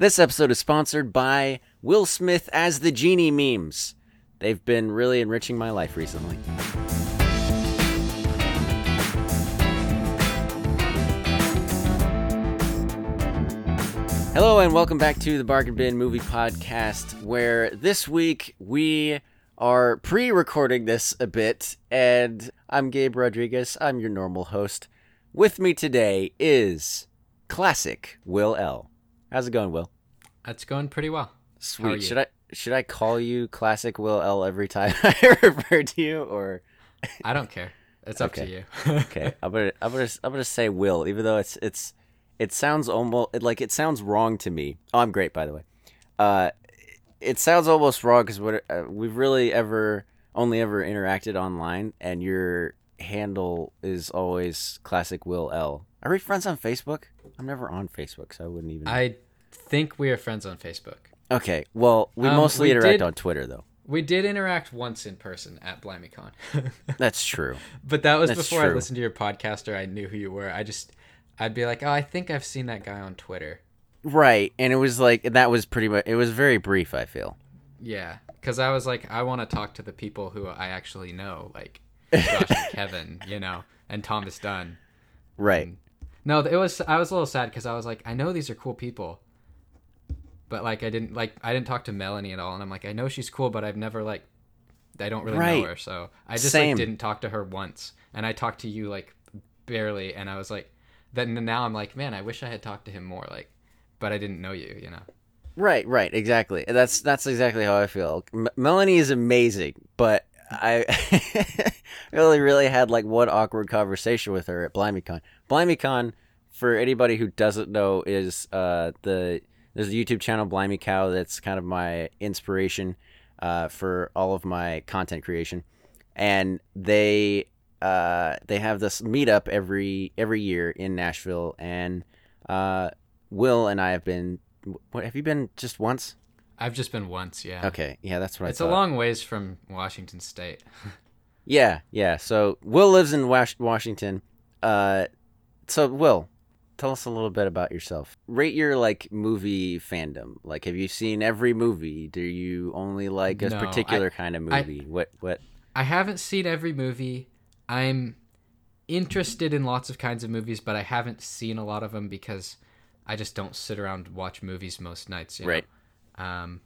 This episode is sponsored by Will Smith as the Genie memes. They've been really enriching my life recently. Hello, and welcome back to the Bargain Bin Movie Podcast, where this week we are pre recording this a bit, and I'm Gabe Rodriguez. I'm your normal host. With me today is classic Will L. How's it going, Will? It's going pretty well. Sweet. Should I should I call you classic Will L every time I refer to you, or I don't care. It's up Okay. to you. okay? I'm gonna I'm gonna I'm gonna say Will, even though it's it's it sounds almost it, like it sounds wrong to me. Oh, I'm great, by the way. Uh, it sounds almost wrong because what uh, we've really ever only ever interacted online, and your handle is always classic Will L. Are we friends on Facebook? I'm never on Facebook, so I wouldn't even. I think we are friends on Facebook. Okay, well, we Um, mostly we interact did- on Twitter, though. We did interact once in person at BlimeyCon, That's true. but that was That's before I listened to your podcast or I knew who you were. I just, I'd be like, oh, I think I've seen that guy on Twitter. Right, and it was like that was pretty much. It was very brief. I feel. Yeah, because I was like, I want to talk to the people who I actually know, like Josh and Kevin, you know, and Thomas Dunn. Right. No, it was. I was a little sad because I was like, I know these are cool people, but like I didn't like I didn't talk to Melanie at all, and I'm like, I know she's cool, but I've never like, I don't really Right. know her, so I just Same. like didn't talk to her once, and I talked to you like barely, and I was like, then now I'm like, man, I wish I had talked to him more, like, but I didn't know you, you know. Right, right, exactly. That's that's exactly how I feel. M- Melanie is amazing, but I really, really had like one awkward conversation with her at BlimeyCon. BlimeyCon, for anybody who doesn't know, is uh, the there's a YouTube channel Blimey Cow that's kind of my inspiration uh, for all of my content creation, and they uh, they have this meetup every every year in Nashville, and uh, Will and I have been. What have you been just once? I've just been once, yeah. Okay, yeah, that's what It's I a thought. long ways from Washington State. Yeah, yeah. So Will lives in Wash- Washington. Uh, so Will, tell us a little bit about yourself. Rate your like movie fandom. Like, have you seen every movie? Do you only like a No, particular kind of I- movie? what? What? I haven't seen every movie. I'm interested in lots of kinds of movies, but I haven't seen a lot of them because I just don't sit around and watch movies most nights. You know? Right. Um,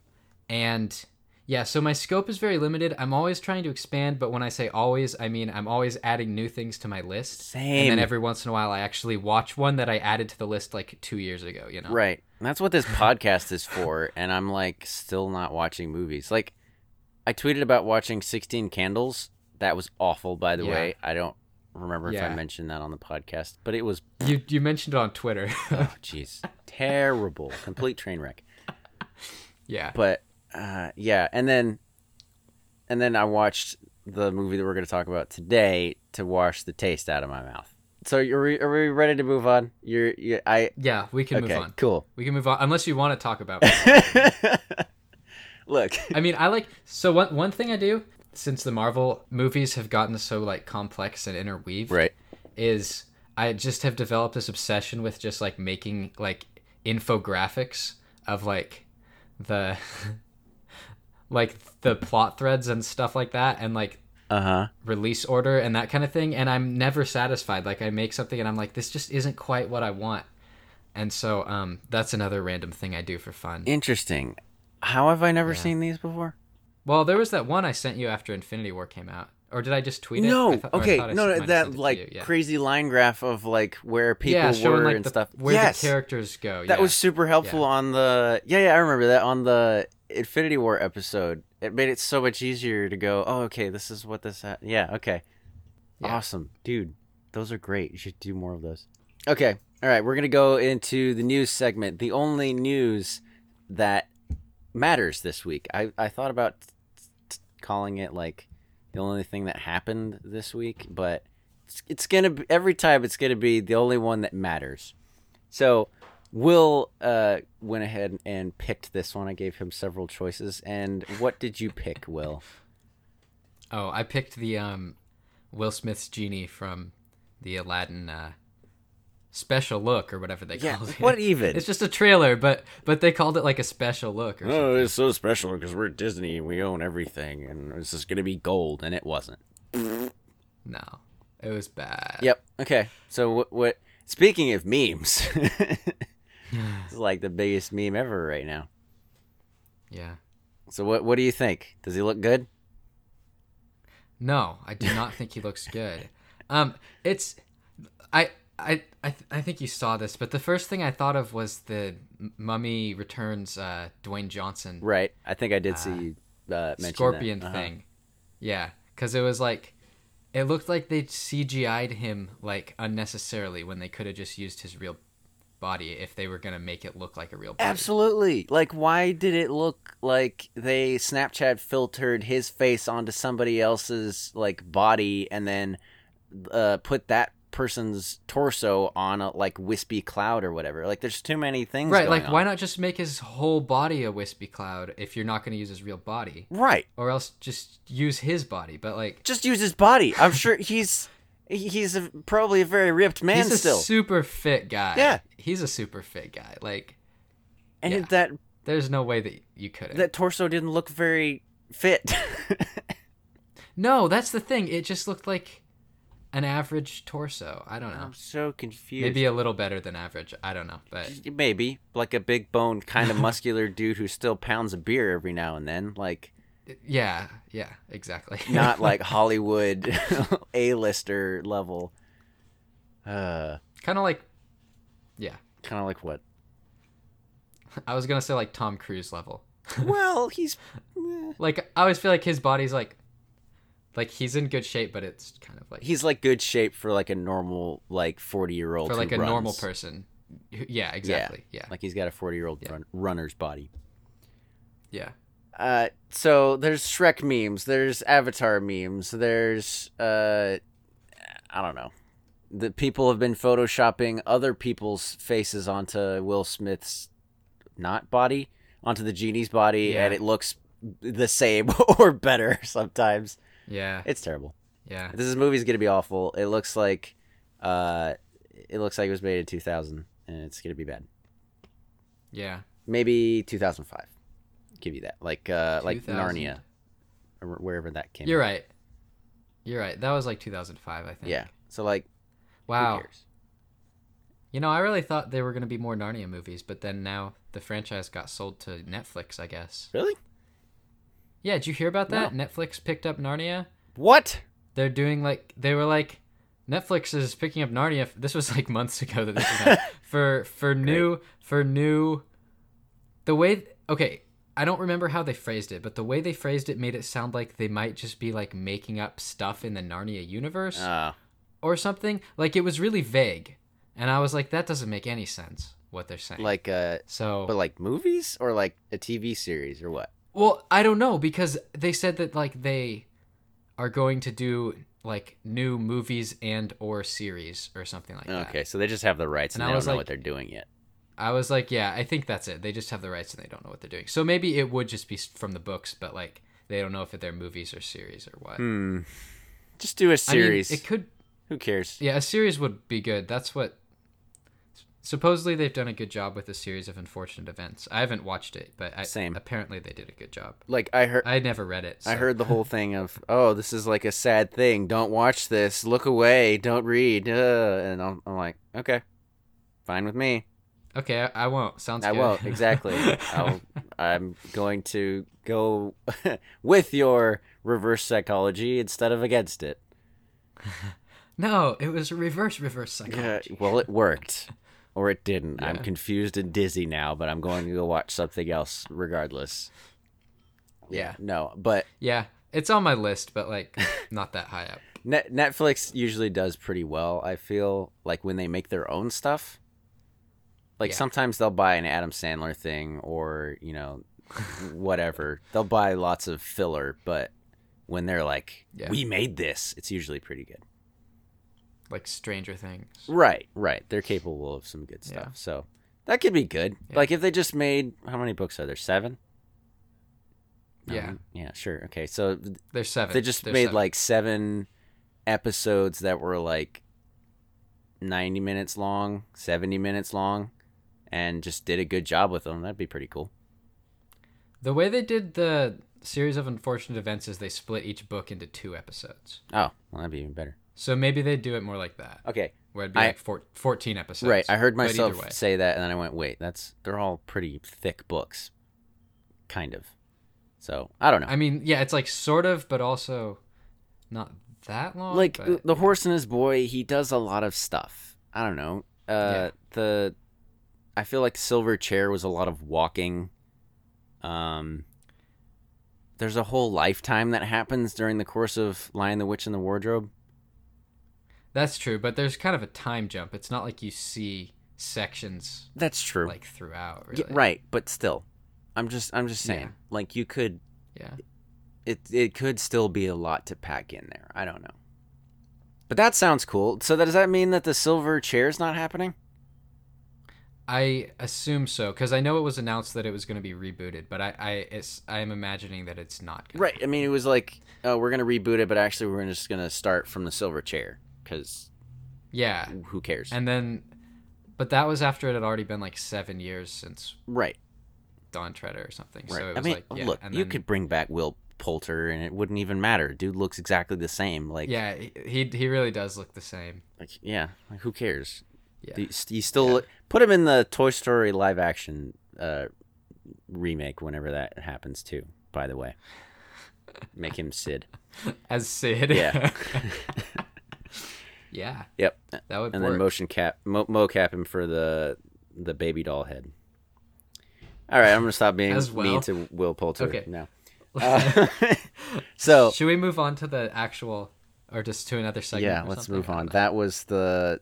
and yeah, so my scope is very limited. I'm always trying to expand, but when I say always, I mean I'm always adding new things to my list. Same. And then every once in a while, I actually watch one that I added to the list like two years ago. You know. Right. And that's what this podcast is for. And I'm like still not watching movies. Like, I tweeted about watching 16 Candles. That was awful, by the Yeah. way. I don't remember if I mentioned that on the podcast, but it was You you mentioned it on Twitter. oh jeez terrible complete train wreck yeah. but uh yeah and then and then i watched the movie that we're going to talk about today to wash the taste out of my mouth so are we, are we ready to move on you're you i Yeah, we can okay move on. cool We can move on unless you want to talk about. look I mean, I like so one one thing I do since the Marvel movies have gotten so like complex and interweaved right is I just have developed this obsession with just like making like infographics of like the like the plot threads and stuff like that and like uh-huh release order and that kind of thing and I'm never satisfied like I make something and I'm like this just isn't quite what I want. And so um that's another random thing I do for fun. interesting how have i never Yeah. seen these before Well, there was that one I sent you after Infinity War came out, or did I just tweet it? no I thought- or I okay no no that sent it to like yeah. crazy line graph of like where people yeah, showing were like and the, stuff where yes the characters go. That yeah. was super helpful on the yeah yeah I remember that on the Infinity War episode. It made it so much easier to go. Oh, okay, this is what this. Ha-. Yeah, okay, awesome, dude. Those are great. You should do more of those. Okay, all right. We're gonna go into the news segment. The only news that matters this week. I I thought about t- t- calling it like the only thing that happened this week, but it's, it's gonna be every time it's gonna be the only one that matters. So Will uh, went ahead and picked this one. I gave him several choices. And what did you pick, Will? Oh, I picked the um, Will Smith's genie from the Aladdin uh, special look or whatever they Yeah, called it. what even? It's just a trailer, but but they called it like a special look or something. Oh, it's so special because we're Disney and we own everything, and this is gonna be gold, and it wasn't. No, it was bad. Yep. Okay. So what? What? Speaking of memes, it's like the biggest meme ever right now. Yeah. So what? What do you think? Does he look good? No, I do not think he looks good. Um, it's I I I, th- I think you saw this, but the first thing I thought of was the Mummy Returns uh, Dwayne Johnson Right. I think I did see you uh, scorpion. Uh-huh. thing. Yeah, because it was like it looked like they CGI'd him like unnecessarily when they could have just used his real body if they were gonna make it look like a real body. Absolutely. Like, why did it look like they Snapchat filtered his face onto somebody else's like body and then uh, put that person's torso on a like wispy cloud or whatever? Like, there's too many things. Right, like why not just make his whole body a wispy cloud if you're not going to use his real body, Right. or else just use his body? But like, Just use his body. I'm sure he's he's a, probably a very ripped man he's a still. super fit guy. Yeah. he's a super fit guy. Like, and yeah. that there's no way that you could. that torso didn't look very fit. No, that's the thing. It just looked like an average torso. I don't know. I'm so confused. Maybe a little better than average. I don't know, but maybe like a big boned kind of muscular dude who still pounds a beer every now and then like yeah, yeah, exactly. not like hollywood a-lister level uh kind of like yeah. kind of like what I was gonna say like Tom Cruise level. well he's. Like I always feel like his body's like, like he's in good shape, but it's kind of like he's like good shape for like a normal like 40 year old for like a normal person. Yeah, exactly. Yeah, like he's got a 40 year old run- runner's body yeah. uh so there's shrek memes there's avatar memes there's uh i don't know the people have been photoshopping other people's faces onto will smith's not body onto the genie's body Yeah. and it looks the same or better sometimes Yeah, it's terrible yeah. this is movie's gonna be awful it looks like uh it looks like it was made in 2000 and it's gonna be bad Yeah. maybe 2005 give you that like uh like narnia or wherever that came You're out. right. You're right. That was like 2005, I think. yeah so like Wow. who cares You know, I really thought there were going to be more Narnia movies, but then now the franchise got sold to Netflix, I guess. really Yeah, did you hear about that? Netflix picked up Narnia. what They're doing like they were like Netflix is picking up Narnia. This was like months ago that this was for for new for new the way okay, I don't remember how they phrased it, but the way they phrased it made it sound like they might just be like making up stuff in the Narnia universe uh or something. Like it was really vague. And I was like that doesn't make any sense what they're saying. like uh so but like movies or like a tv series or what Well, I don't know because they said that like they are going to do like new movies and or series or something like that. okay so they just have the rights and, And they I don't know like- what they're doing yet I was like, yeah, I think that's it. They just have the rights and they don't know what they're doing. So maybe it would just be from the books, but like they don't know if they're movies or series or what. hmm just do a I mean, series it could who cares yeah, a series would be good. That's what supposedly they've done a good job with a series of unfortunate events. I haven't watched it, but I, Same. apparently they did a good job. like i heard I never read it. I heard the whole thing of, oh, this is like a sad thing. Don't watch this. Look away. Don't read. Uh, and I'm, I'm like, okay, fine with me. Okay, I, I won't. Sounds I good. won't exactly. I'll, I'm going to go with your reverse psychology instead of against it. No, it was reverse reverse Yeah, psychology. well, it worked, or it didn't. I'm confused and dizzy now, but I'm going to go watch something else regardless. Yeah. No, but Yeah, it's on my list, but like not that high up. Net- Netflix usually does pretty well. I feel like when they make their own stuff, like Yeah. sometimes they'll buy an Adam Sandler thing or you know whatever. They'll buy lots of filler, but when they're like, Yeah. "We made this," it's usually pretty good. Like Stranger Things. Right, right. They're capable of some good stuff, Yeah. so that could be good. Yeah. Like if they just made how many books are there? Seven. Yeah. Um, yeah. Sure. Okay. So There's seven. they just There's made seven. like seven episodes that were like 90 minutes long, 70 minutes long, and just did a good job with them. That'd be pretty cool. The way they did the series of unfortunate events is they split each book into two episodes. Oh, well, that'd be even better. So maybe they do it more like that, Okay. where it'd be I- like four, 14 episodes. Right. I heard myself say that, and then I went, wait, that's they're all pretty thick books. Kind of. So, I don't know. I mean, yeah, it's like sort of, but also not that long. like but- the, the horse and his boy he does a lot of stuff i don't know uh Yeah. the i feel like silver chair was a lot of walking um there's a whole lifetime that happens during the course of lion the witch and the wardrobe That's true, but there's kind of a time jump. It's not like you see sections that's true like throughout. Really. right but still i'm just i'm just saying Yeah. like you could Yeah. it it could still be a lot to pack in there i don't know but that sounds cool so that, does that mean that the silver chair is not happening I assume so because I know it was announced that it was going to be rebooted, but I I it's, I am imagining that it's not. Gonna Right. I mean, it was like, oh, we're gonna reboot it, but actually, we're just gonna start from the silver chair because Yeah, who cares? and then, but that was after it had already been like seven years since right. Dawn Treader or something. Right. So it I mean, like, yeah, look, and you then- could bring back Will Poulter, and it wouldn't even matter. Dude looks exactly the same. Like, Yeah, he he really does look the same. like yeah. Like, who cares? Yeah. You, you still put him in the Toy Story live action uh, remake whenever that happens too. By the way, make him Sid. As Sid. Yeah. yeah. Yep. That would be and work. then motion cap mo- mocap him for the the baby doll head. All right, I'm gonna stop being well? mean to Will Poulter Okay. now. Uh, so Should we move on to the actual, or just to another segment? yeah, let's move on. That was the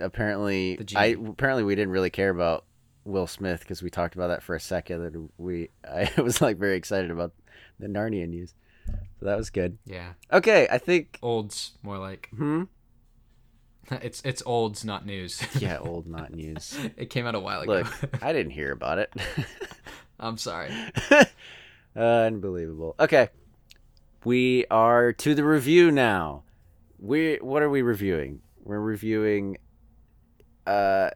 apparently The I apparently we didn't really care about Will Smith because we talked about that for a second. And we I was like very excited about the Narnia news, so that was good. Yeah, Okay, I think olds more like hmm it's it's olds, not news. yeah, old not news. it came out a while ago. Look, I didn't hear about it. I'm sorry. Unbelievable. Okay. We are to the review now. We what are we reviewing? We're reviewing uh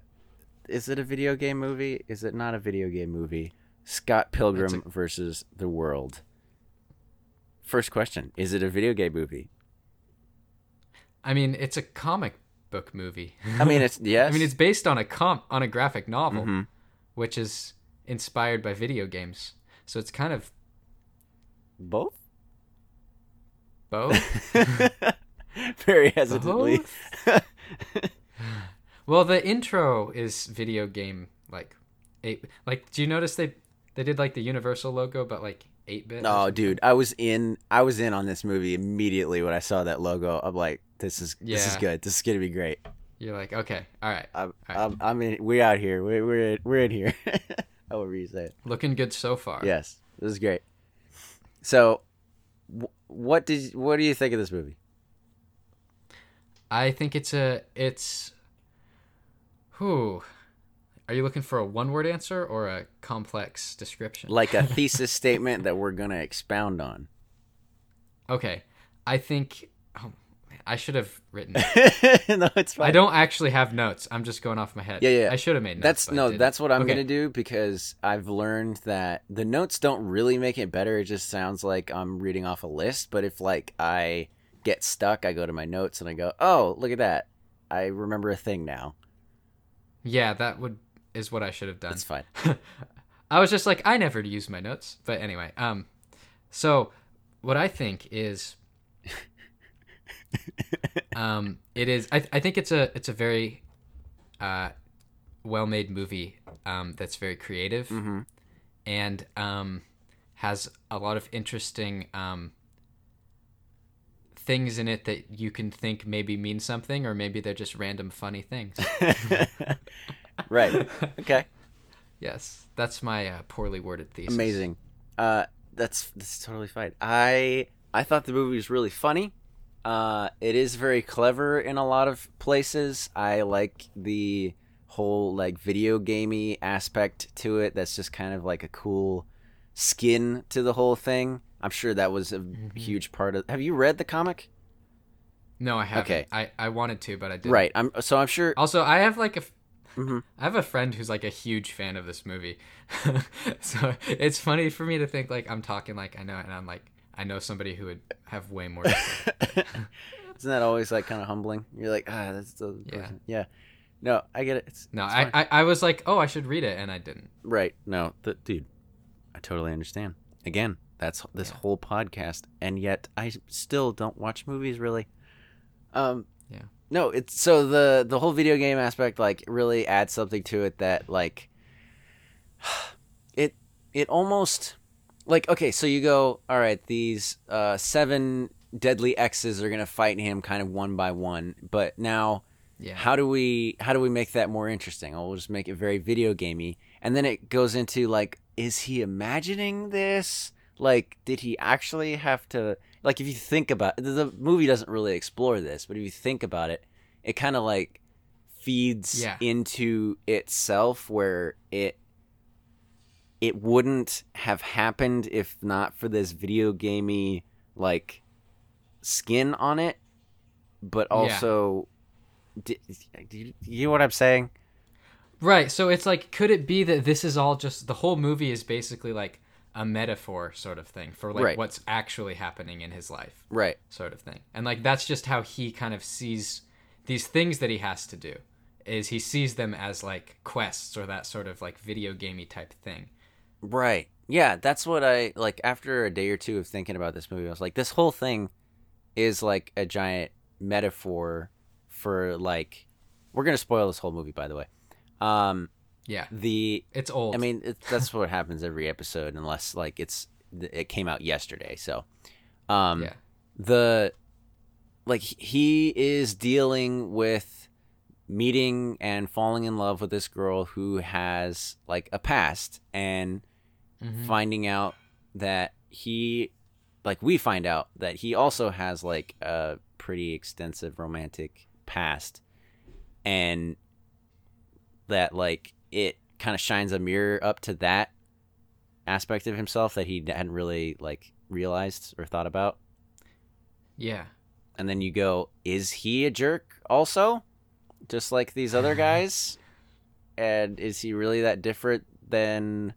is it a video game movie? Is it not a video game movie? Scott Pilgrim It's versus the World. First question, is it a video game movie? I mean, it's a comic book movie. I mean, it's yes. I mean, it's based on a comp on a graphic novel, Mhm. which is inspired by video games. So it's kind of both. both. Very hesitantly. well, the intro is video game like eight. Like, do you notice they they did like the Universal logo, but like eight bit? Oh, dude, I was in. I was in on this movie immediately when I saw that logo. I'm like, this is this is good. This is gonna be great. You're like, okay, all right, I'm, Alright. I'm, I'm in. We out here. We're we're in, we're in here. However you say it. looking good so far. Yes, this is great. So, wh- what did what do you think of this movie? I think it's a it's. Who? Are you looking for a one word answer or a complex description? Like a thesis statement that we're gonna expound on. Okay, I think. I should have written. no, it's fine. I don't actually have notes. I'm just going off my head. Yeah, yeah. I should have made notes. That's no, that's what I'm Okay. gonna do because I've learned that the notes don't really make it better. It just sounds like I'm reading off a list. But if like I get stuck, I go to my notes and I go, "Oh, look at that! I remember a thing now." Yeah, that would is what I should have done. That's fine. I was just like, I never use my notes. But anyway, um, so what I think is, um, it is. I, I think it's a it's a very, uh, well made movie. Um, that's very creative hmm and um, has a lot of interesting um things in it that you can think maybe mean something or maybe they're just random funny things. right. Okay. yes, that's my uh, poorly worded thesis. Amazing. Uh, that's that's totally fine. I I thought the movie was really funny. Uh, it is very clever in a lot of places. I like the whole like video gamey aspect to it. That's just kind of like a cool skin to the whole thing. I'm sure that was a Mm-hmm. huge part of. Have you read the comic? No, I haven't. Okay. I I wanted to, but I didn't. Right. I'm so I'm sure. Also, I have like a. Mhm. I have a friend who's like a huge fan of this movie, so it's funny for me to think like I'm talking like I know, and I'm like I know somebody who would have way more. Isn't that always like kind of humbling? You're like, ah, that's the Yeah. person. Yeah. No, I get it. It's, No, it's I. I I was like, oh, I should read it, and I didn't. right. No, the, dude, I totally understand. Again, that's this Yeah. whole podcast, and yet I still don't watch movies really. Um. Yeah. No, it's so the the whole video game aspect like really adds something to it that like it it almost like okay, so you go all right, these uh seven deadly X's are gonna fight him kind of one by one, but now Yeah. how do we how do we make that more interesting? Oh, we'll just make it very video gamey, and then it goes into like, is he imagining this? Like, did he actually have to? Like, if you think about the, the movie, doesn't really explore this, but if you think about it, it kind of like feeds Yeah. into itself, where it it wouldn't have happened if not for this video gamey like skin on it, but Yeah. also. Do, do you, you know what I'm saying? Right. So it's like, could it be that this is all just the whole movie is basically like a metaphor sort of thing for like Right. what's actually happening in his life, Right. sort of thing. And like that's just how he kind of sees these things that he has to do. Is he sees them as like quests or that sort of like video gamey type thing. Right. Yeah, that's what I like after a day or two of thinking about this movie. I was like this whole thing is like a giant metaphor for like we're going to spoil this whole movie by the way. Um Yeah. the It's old. I mean, it, that's what happens every episode unless like it's it came out yesterday. So um yeah. the like he is dealing with meeting and falling in love with this girl who has like a past and Mhm. finding out that he like we find out that he also has like a pretty extensive romantic past and that like it kind of shines a mirror up to that aspect of himself that he hadn't really like realized or thought about Yeah. and then you go is he a jerk also just like these other guys and is he really that different than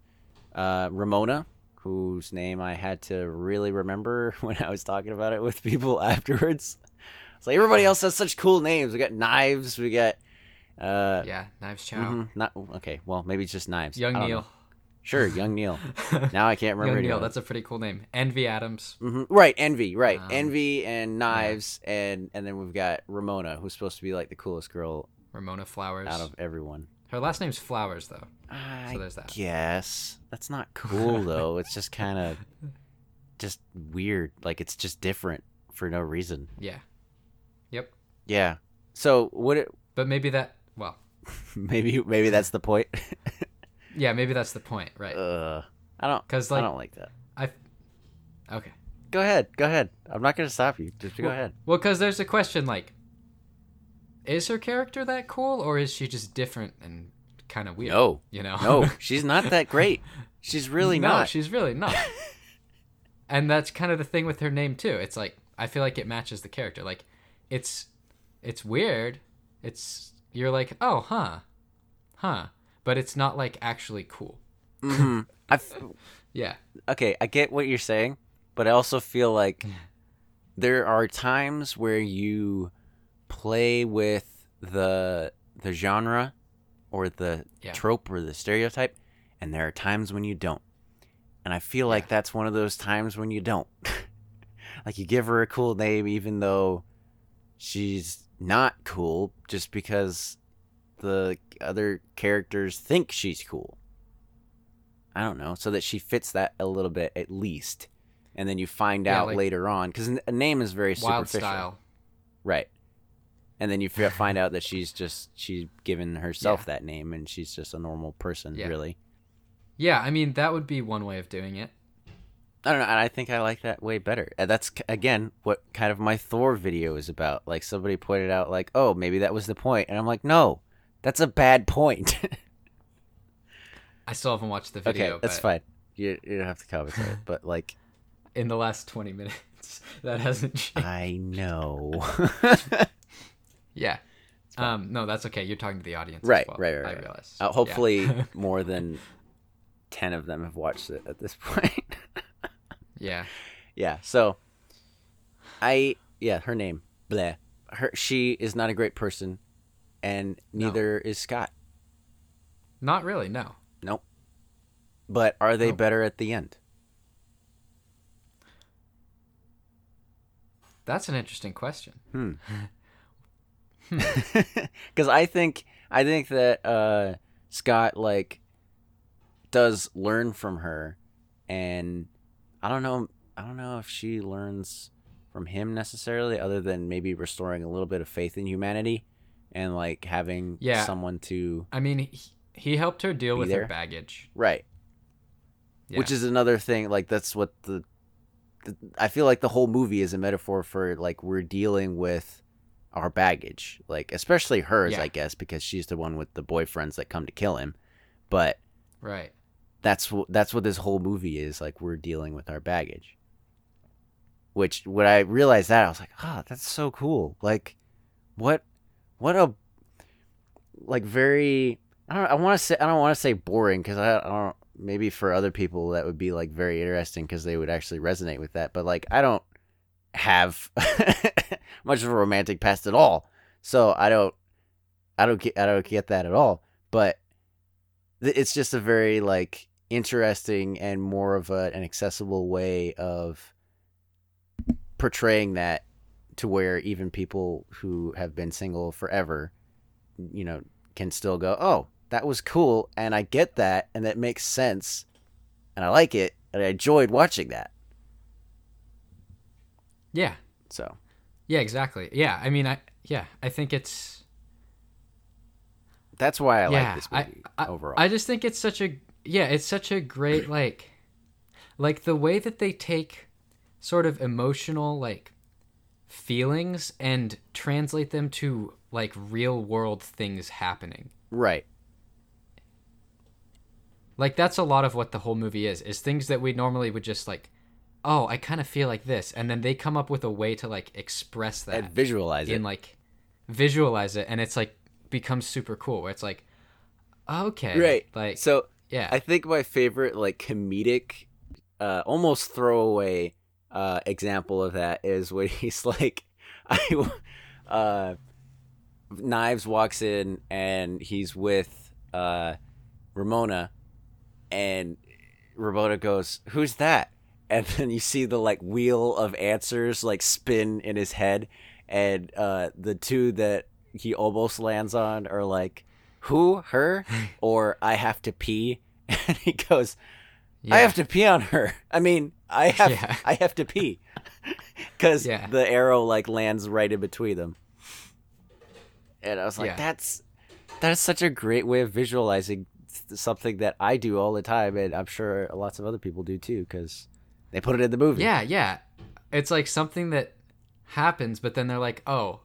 uh, ramona whose name i had to really remember when i was talking about it with people afterwards it's like everybody else has such cool names we got knives we got uh Yeah. Knives Chow. mhm, not okay well maybe it's just knives Young Neil. know. sure young neil now i can't remember Young Neil. That's a pretty cool name. Envy Adams. hmm Right, Envy, right, Um, Envy and Knives, and and then we've got Ramona, who's supposed to be like the coolest girl Ramona Flowers. out of everyone. Her last name's Flowers though. I there's that. guess that's not cool though. it's just kind of just weird. Like it's just different for no reason. Yeah. Yep. Yeah. So would it But maybe that. Well. maybe maybe that's the point? Yeah. Maybe that's the point, right? uh, I don't. 'Cause, I like- I don't like that. I. Okay. Go ahead. Go ahead. I'm not gonna stop you. Just go ahead. Well, because there's a question like, is her character that cool, or is she just different and kind of weird? No. You know. No, she's not that great. She's really no, not. she's really not. and that's kind of the thing with her name too. It's like I feel like it matches the character. Like it's it's weird. It's you're like, "Oh, huh. Huh." But it's not like actually cool. hmm I Yeah. okay, I get what you're saying, but I also feel like there are times where you play with the the genre or the Yeah. trope or the stereotype, and there are times when you don't. And I feel like Yeah. that's one of those times when you don't. like you give her a cool name even though she's not cool just because the other characters think she's cool. I don't know, so that she fits that a little bit at least, and then you find Yeah, out like- later on because a name is very Wild superficial, style. right? And then you find out that she's just she's given herself Yeah. that name, and she's just a normal person, Yeah. really. Yeah, I mean that would be one way of doing it. I don't know, and I think I like that way better. And that's again what kind of my Thor video is about. Like somebody pointed out, like, oh, maybe that was the point, and I'm like, no, that's a bad point. I still haven't watched the video. okay, that's fine. You you don't have to comment on it, but like. In the last twenty minutes. That hasn't changed. I know. Yeah. Um, no, that's okay. You're talking to the audience. as Right, well, right, right, I realize. Uh, Yeah. hopefully, more than ten of them have watched it at this point. yeah. yeah. So, I yeah, her name Bleh. Her she is not a great person, and No. neither is Scott. Not really. No. Nope. But are they Nope. better at the end? That's an interesting question. Hmm. Because I think I think that uh, Scott like does learn from her, and I don't know. I don't know if she learns from him necessarily, other than maybe restoring a little bit of faith in humanity, and like having Yeah. someone to I mean, he, he helped her deal with there? her baggage. right. Which is another thing. Like that's what the. I feel like the whole movie is a metaphor for like we're dealing with our baggage, like especially hers, Yeah. I guess, because she's the one with the boyfriends that come to kill him. But right. that's what that's what this whole movie is like. We're dealing with our baggage. Which when I realized that, I was like, ah, that's so cool. Like, what, what a, like very. I don't. I want to say. I don't want to say boring because I, I don't. Maybe for other people that would be like very interesting because they would actually resonate with that. But like, I don't have much of a romantic past at all, so I don't. I don't get. I don't get that at all. But it's just a very like interesting and more of a, an accessible way of portraying that to where even people who have been single forever you know can still go oh that was cool and i get that and that makes sense and i like it and i enjoyed watching that Yeah. so Yeah. Exactly. Yeah. I mean, I yeah. I think it's that's why i yeah. like this movie I, I, overall I just think it's such a yeah. It's such a great like like the way that they take sort of emotional like feelings and translate them to like real world things happening. right Like that's a lot of what the whole movie is. Is things that we normally would just like, oh, I kind of feel like this, and then they come up with a way to like express that. And visualize it. in like visualize it, and it's like becomes super cool. Where it's like, okay, right. Like so yeah, I think my favorite like comedic, uh, almost throwaway uh, example of that is when he's like, I, uh, Knives walks in and he's with uh, Ramona, and Ramona goes, "Who's that?" And then you see the like wheel of answers like spin in his head, and uh, the two that he almost lands on are like, "Who? Her?" or "I have to pee," and he goes, yeah. I have to pee on her. I mean, I have Yeah. I have to pee because Yeah. the arrow like lands right in between them. And I was like, that's that's such a great way of visualizing something that I do all the time, and I'm sure lots of other people do too, because they put it in the movie. yeah, yeah. It's like something that happens, but then they're like, oh,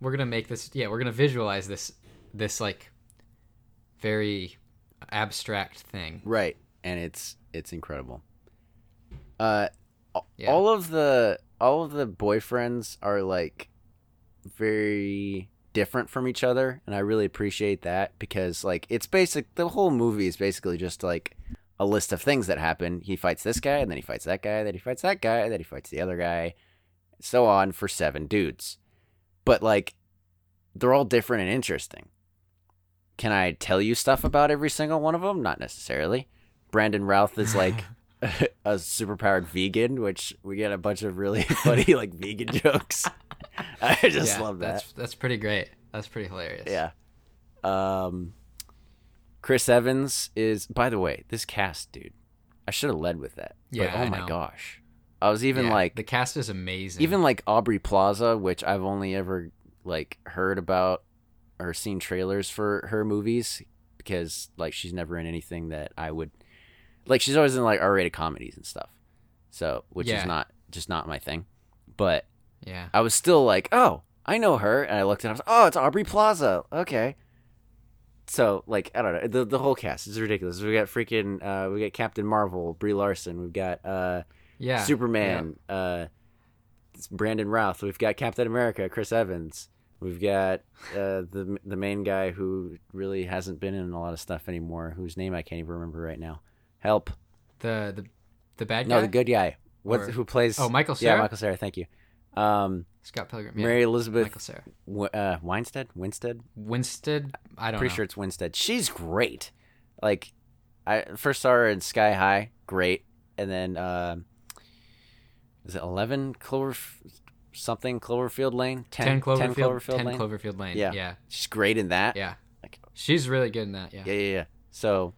we're gonna make this. Yeah, we're gonna visualize this. This like very abstract thing. right. And it's it's incredible. Uh, Yeah. all of the all of the boyfriends are like very different from each other and i really appreciate that because like it's basic the whole movie is basically just like a list of things that happen he fights this guy and then he fights that guy then he fights that guy and then he fights the other guy so on for seven dudes but like they're all different and interesting can i tell you stuff about every single one of them not necessarily brandon routh is like a superpowered vegan, which we get a bunch of really funny like vegan jokes. I just yeah, love that. That's that's pretty great. That's pretty hilarious. Yeah. Um, Chris Evans is. By the way, this cast, dude. I should have led with that. But, Yeah, oh I my gosh. I was even Yeah, like the cast is amazing. even like Aubrey Plaza, which I've only ever like heard about or seen trailers for her movies because like she's never in anything that I would like she's always in like R-rated comedies and stuff. So, which Yeah. is not just not my thing. But yeah, I was still like, "Oh, I know her." And I looked and I was, "Oh, it's Aubrey Plaza." Okay. So, like, I don't know. The the whole cast is ridiculous. We got freaking uh we got Captain Marvel, Brie Larson, we've got uh yeah, Superman, uh Brandon Routh. We've got Captain America, Chris Evans. We've got uh, the the main guy who really hasn't been in a lot of stuff anymore, whose name I can't even remember right now. Help! The the the bad guy. No, the good guy. What Or- who plays? Oh, Michael Yeah, Michael Cera. Thank you. Um, Scott Pilgrim. Yeah. Mary Elizabeth Michael Cera. w- uh, Weinstead. Winstead. Winstead. I don't Pretty know. sure it's Winstead. She's great. Like, I first saw her in Sky High. Great, and then um is it eleven Clover something Cloverfield Lane? 10 Cloverfield, 10 Cloverfield Lane. Cloverfield Lane. Yeah. Yeah. She's great in that. Yeah. Like- She's really good in that. Yeah. yeah, yeah, yeah. So,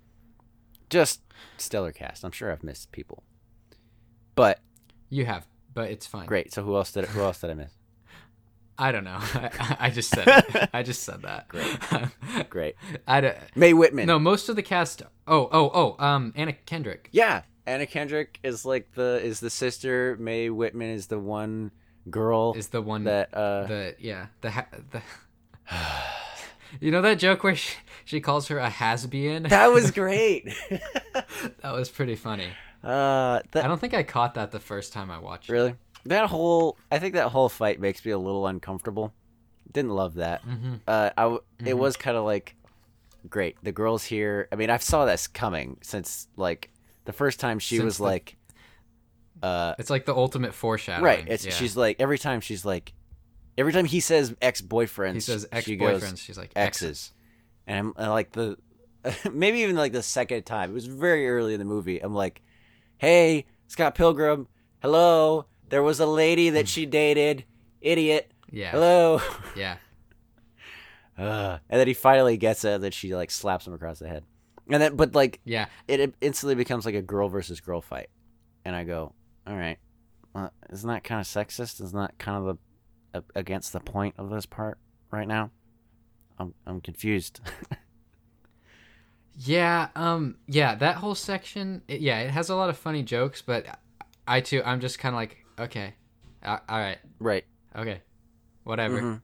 just stellar cast. I'm sure I've missed people, but You have, but it's fine. great. So who else did who else did I miss? I don't know. I, I just said it. I just said that. Great. Great. I don't- Mae Whitman. no, most of the cast. Oh, oh, oh. Um, Anna Kendrick. Yeah, Anna Kendrick is like the is the sister. Mae Whitman is the one girl is the one that uh the yeah the ha- the. you know that joke where she, she calls her a has-been? that was great. that was pretty funny. Uh, I don't think I caught that the first time I watched. it. really that whole I think that whole fight makes me a little uncomfortable. Didn't love that. Mm-hmm. Uh, I w- it was kind of like great. The girls here. I mean, I saw this coming since like the first time she Since was the- like, uh, It's like the ultimate foreshadowing. right. It's yeah. she's like every time she's like, every time he says ex boyfriends, he says ex-boyfriends. She's like exes. And I'm and like the maybe even like the second time. It was very early in the movie. I'm like, "Hey, Scott Pilgrim. Hello. There was a lady that she dated. Idiot. Yeah. Hello." Yeah. Uh, and then he finally gets it that she like slaps him across the head. And then but like Yeah. it, it instantly becomes like a girl versus girl fight. And I go, "All right. Well, isn't that kind of sexist? Isn't that kind of the against the point of this part right now?" I'm I'm confused. Yeah, um yeah, that whole section, it, yeah, it has a lot of funny jokes, but I too I'm just kind of like, okay. Uh, all right. right. Okay. Whatever. Mhm.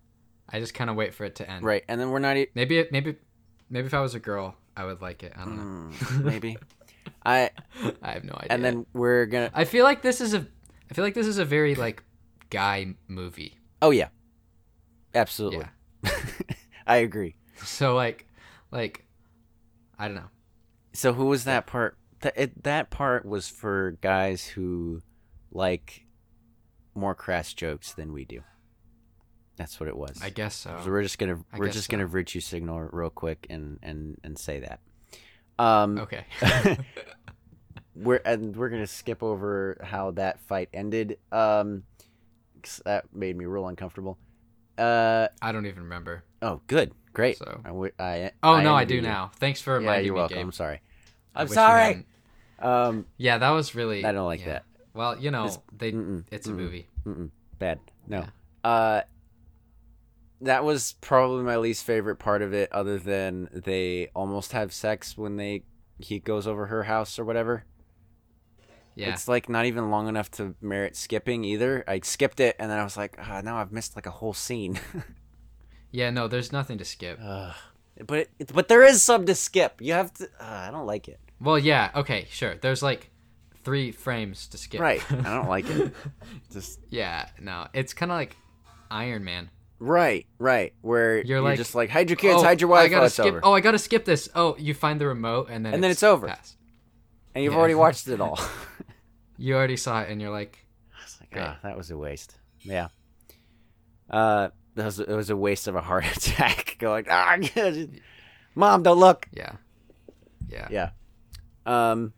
I just kind of wait for it to end. Right. And then we're not e- Maybe it, maybe maybe if I was a girl, I would like it. I don't know. Mm, maybe. I I have no idea. and then we're gonna. I feel like this is a I feel like this is a very like guy movie. Oh yeah, absolutely. Yeah. I agree. So like like I don't know. So who was that part? That it, that part was for guys who like more crass jokes than we do. That's what it was. I guess so. So we're just gonna I we're just so. gonna virtue signal real quick and and and say that. Um, Okay. we're and we're gonna skip over how that fight ended. Um, 'cause that made me real uncomfortable. Uh I don't even remember. Oh, good, great. So- I, w- I Oh no, I do you. now. Thanks for Yeah, you're me, welcome. Gabe. I'm sorry. I'm sorry. Um, Yeah, that was really. I don't like yeah. that. Well, you know, It's- they mm-mm, it's a mm-mm. movie. Mm-mm, bad. No. Yeah. Uh, that was probably my least favorite part of it, other than they almost have sex when they he goes over her house or whatever. Yeah. It's like not even long enough to merit skipping either. I skipped it, and then I was like, ah, now I've missed like a whole scene. Yeah, no, there's nothing to skip. But it, but there is some to skip. You have to. Uh, I don't like it. Well, yeah, okay, sure. There's like three frames to skip. Right. I don't like it. Just yeah, no. It's kind of like Iron Man. right, right. Where you're, You're like, just like hide your kids, oh, hide your wife. I gotta Oh, it's skip. over. Oh, I gotta skip this. Oh, you find the remote and then And then it's over. past. and you've yeah. already watched it all. You already saw it and you're like, I was like, ah, that was a waste. Yeah. Uh, that was it was a waste of a heart attack. Going, ah, mom, don't look. yeah, yeah. Yeah. Um,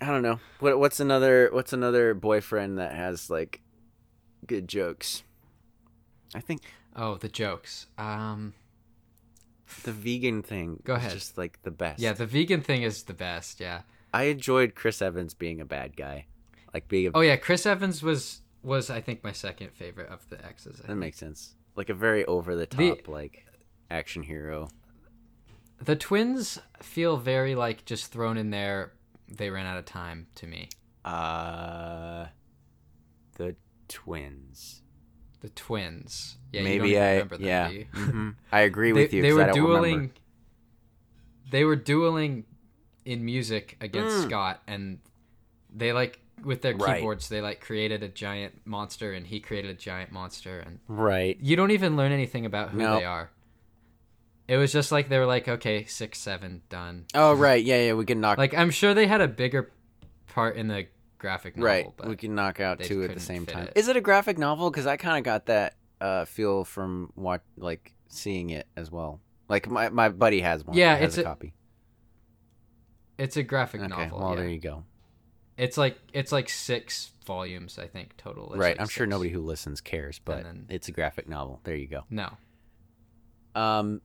I don't know. What what's another what's another boyfriend that has like good jokes? I think Oh, the jokes. Um, the vegan thing. Go is ahead. Just like the best. yeah, the vegan thing is the best. Yeah. I enjoyed Chris Evans being a bad guy, like being a. Oh yeah, Chris Evans was was I think my second favorite of the exes. I that think. makes sense. Like a very over the The- top like action hero. The twins feel very like just thrown in there. They ran out of time to me. Uh, the twins. The twins. Yeah, you Maybe I. remember them, yeah. you? Mhm. I agree they, with you. they 'cause I were dueling. They were dueling in music against Mm. Scott, and they like with their Right. keyboards they like created a giant monster and he created a giant monster and Right. you don't even learn anything about who Nope. they are. It was just like they were like, okay, six, seven, done. Oh, right. Yeah, yeah. We can knock. Like I'm sure they had a bigger part in the graphic novel, right. but We can knock out two at the same time. it. Is it a graphic novel? Because I kind of got that uh, feel from what, like, seeing it as well. Like my my buddy has one. Yeah, has it's a a- copy. it's a graphic Okay. novel. well, yeah. there you go. It's like it's like six volumes, I think total. It's right. like I'm sure nobody who listens cares, but then- it's a graphic novel. There you go. No, Um,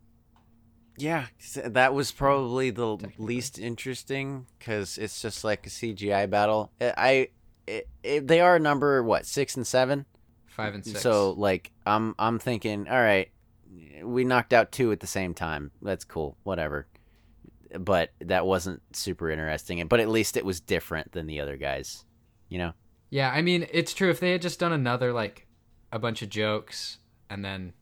yeah, that was probably the least interesting because it's just like a CGI battle. I, I it, it, they are number what six and seven. five and six. So like I'm I'm thinking, all right, we knocked out two at the same time. That's cool, whatever. But that wasn't super interesting. But at least it was different than the other guys, you know. yeah, I mean, it's true. If they had just done another like a bunch of jokes and then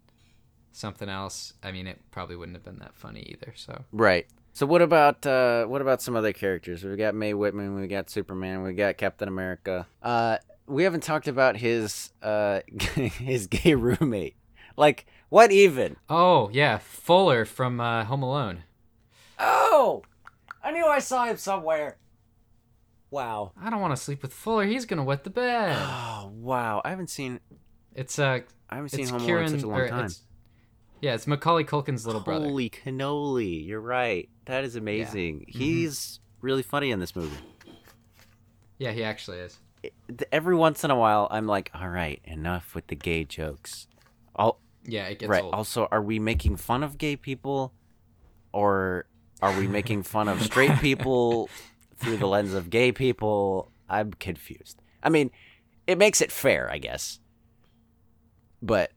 something else, I mean, it probably wouldn't have been that funny either. So Right. So what about uh what about some other characters? We've got Mae Whitman, we got Superman, we got Captain America. Uh we haven't talked about his uh his gay roommate. Like what even? Oh yeah, Fuller from uh, Home Alone. Oh. I knew I saw him somewhere. Wow. I don't want to sleep with Fuller. He's gonna wet the bed. Oh, wow. I haven't seen It's uh, I haven't seen Home Alone in such a long time. it's- yeah, it's Macaulay Culkin's little brother. Holy cannoli. You're right. That is amazing. Mm-hmm. He's really funny in this movie. Yeah, he actually is. It- every once in a while I'm like, "All right, enough with the gay jokes." I'll Yeah, it gets right. old. Also, are we making fun of gay people, or are we making fun of straight people through the lens of gay people? I'm confused. I mean, it makes it fair, I guess. But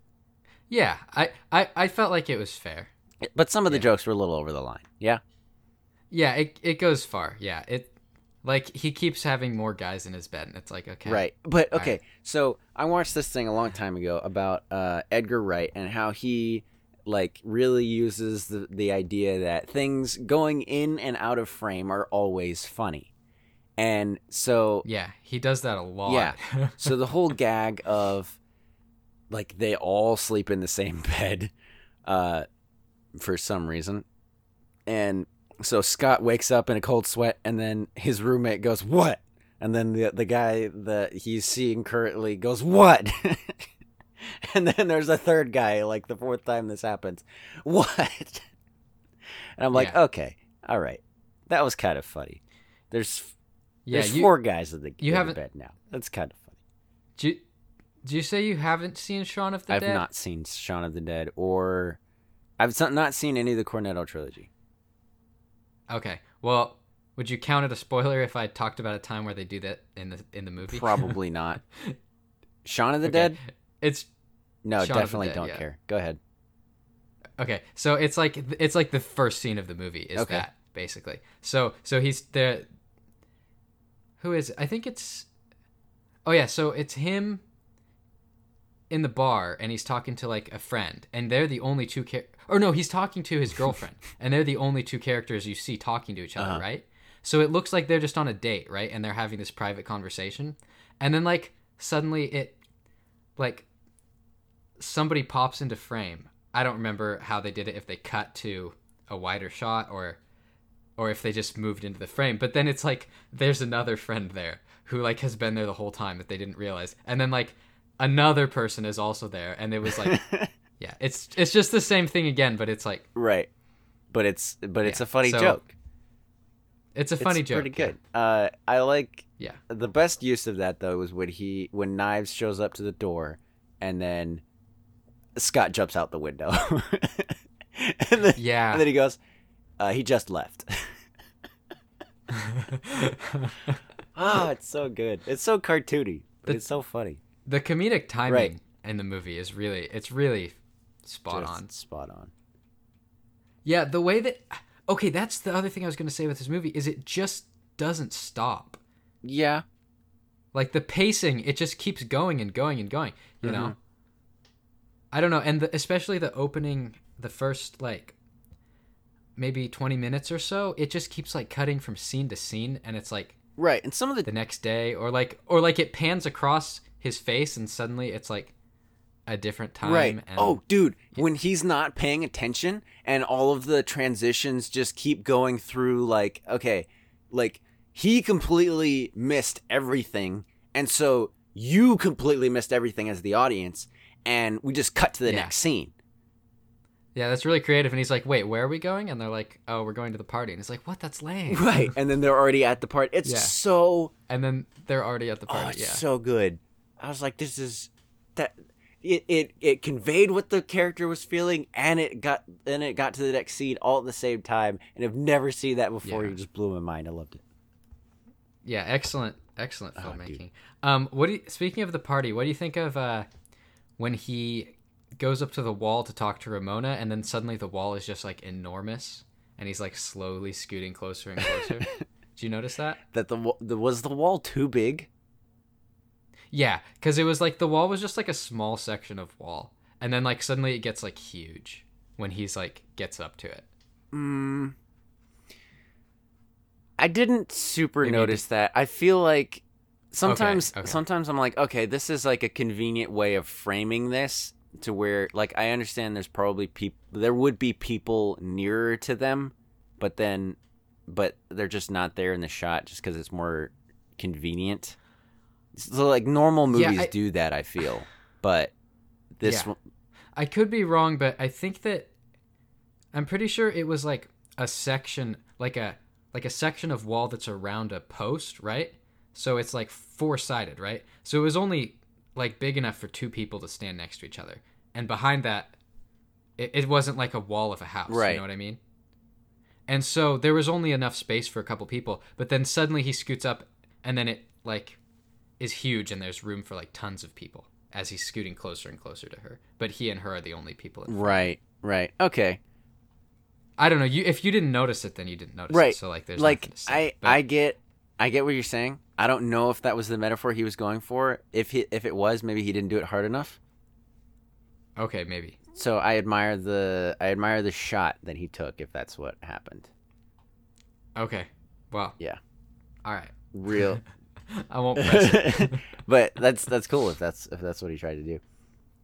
Yeah, I, I, I felt like it was fair. but some of the Yeah. jokes were a little over the line. Yeah. Yeah, it it goes far. Yeah, it like he keeps having more guys in his bed, and it's like okay, Right. But okay, right. so I watched this thing a long time ago about uh, Edgar Wright and how he like really uses the the idea that things going in and out of frame are always funny. And so Yeah, he does that a lot. Yeah. so the whole gag of like they all sleep in the same bed uh for some reason. And so Scott wakes up in a cold sweat and then his roommate goes, "What?" And then the the guy that he's seeing currently goes, "What?" and then there's a third guy like the fourth time this happens. "What?" And I'm like, Yeah. "Okay. All right. That was kind of funny." There's yeah. there's You, four guys in the, you in haven't- bed now. That's kind of funny. do, you, do you say you haven't seen Shaun of the Dead? I've not seen Shaun of the Dead or I've not seen any of the Cornetto trilogy. Okay. Well, would you count it a spoiler if I talked about a time where they do that in the in the movie? Probably not. Shaun of the Okay. Dead? It's No, Shaun definitely Dead, don't yeah. care. Go ahead. Okay, so it's like it's like the first scene of the movie is Okay. that basically. So so he's there. Who is? it? I think it's. Oh yeah, so it's him. In the bar, and he's talking to like a friend, and they're the only two. Char- or no, he's talking to his girlfriend, and they're the only two characters you see talking to each other, Uh-huh. right? So it looks like they're just on a date, right? And they're having this private conversation, and then like suddenly it, like, somebody pops into frame. I don't remember how they did it if they cut to a wider shot or or if they just moved into the frame. But then it's like there's another friend there who like has been there the whole time that they didn't realize. And then like another person is also there and it was like yeah, it's it's just the same thing again, but it's like right. But it's but it's Yeah, a funny so joke. it's a funny it's joke. Pretty good. Uh I like Yeah. the best use of that though was when he when Knives shows up to the door and then Scott jumps out the window. and then, Yeah. and then he goes, uh, he just left. oh, it's so good. It's so cartoony, but The- it's so funny. the comedic timing Right. in the movie is really it's really spot Just on. Spot on. Yeah, the way that okay, that's the other thing I was going to say with this movie is it just doesn't stop. Yeah. Like the pacing, it just keeps going and going and going. You know, I don't know, and the, especially the opening, the first like maybe twenty minutes or so, it just keeps like cutting from scene to scene, and it's like right, and some of the the next day or like or like it pans across his face and suddenly it's like a different time Right. and oh, dude, when he's not paying attention and all of the transitions just keep going through like okay, like he completely missed everything and so you completely missed everything as the audience and we just cut to the Yeah. next scene. yeah that's really creative and he's like wait where are we going and they're like oh we're going to the party and he's like what that's lame Right. and then they're already at the party. It's Yeah. so and then they're already at the oh, party it's yeah so good. I was like this is that it, it it conveyed what the character was feeling and it got and it got to the next scene all at the same time and I've never seen that before. Yeah. You just blew my mind. I loved it. yeah excellent excellent Oh, filmmaking um what do you, speaking of the party what do you think of uh when he goes up to the wall to talk to ramona and then suddenly the wall is just like enormous and he's like slowly scooting closer and closer did you notice that That the, the was the wall too big? Yeah, because it was like the wall was just like a small section of wall, and then like suddenly it gets like huge when he's like gets up to it. Mm, I didn't super Maybe notice that. I feel like sometimes okay. sometimes I'm like, okay, this is like a convenient way of framing this to where like I understand there's probably people there would be people nearer to them, but then but they're just not there in the shot just cuz it's more convenient. So like normal Yeah, movies I- do that, I feel. But this Yeah. one I could be wrong, but I think that I'm pretty sure it was like a section, like a like a section of wall that's around a post, right? So it's like four sided, right? So it was only like big enough for two people to stand next to each other, and behind that, it, it wasn't like a wall of a house. Right. You know what I mean? And so there was only enough space for a couple people, but then suddenly he scoots up, and then it like is huge, and there's room for like tons of people as he's scooting closer and closer to her. But he and her are the only people. In right, right. Okay. I don't know. You if you didn't notice it, then you didn't notice right it. So like, there's like say. I But- I get I get what you're saying. I don't know if that was the metaphor he was going for. If he if it was, maybe he didn't do it hard enough. okay maybe. So I admire the I admire the shot that he took. If that's what happened, Okay. Well. Yeah. All right. real. I won't press it. but that's that's cool if that's if that's what he tried to do.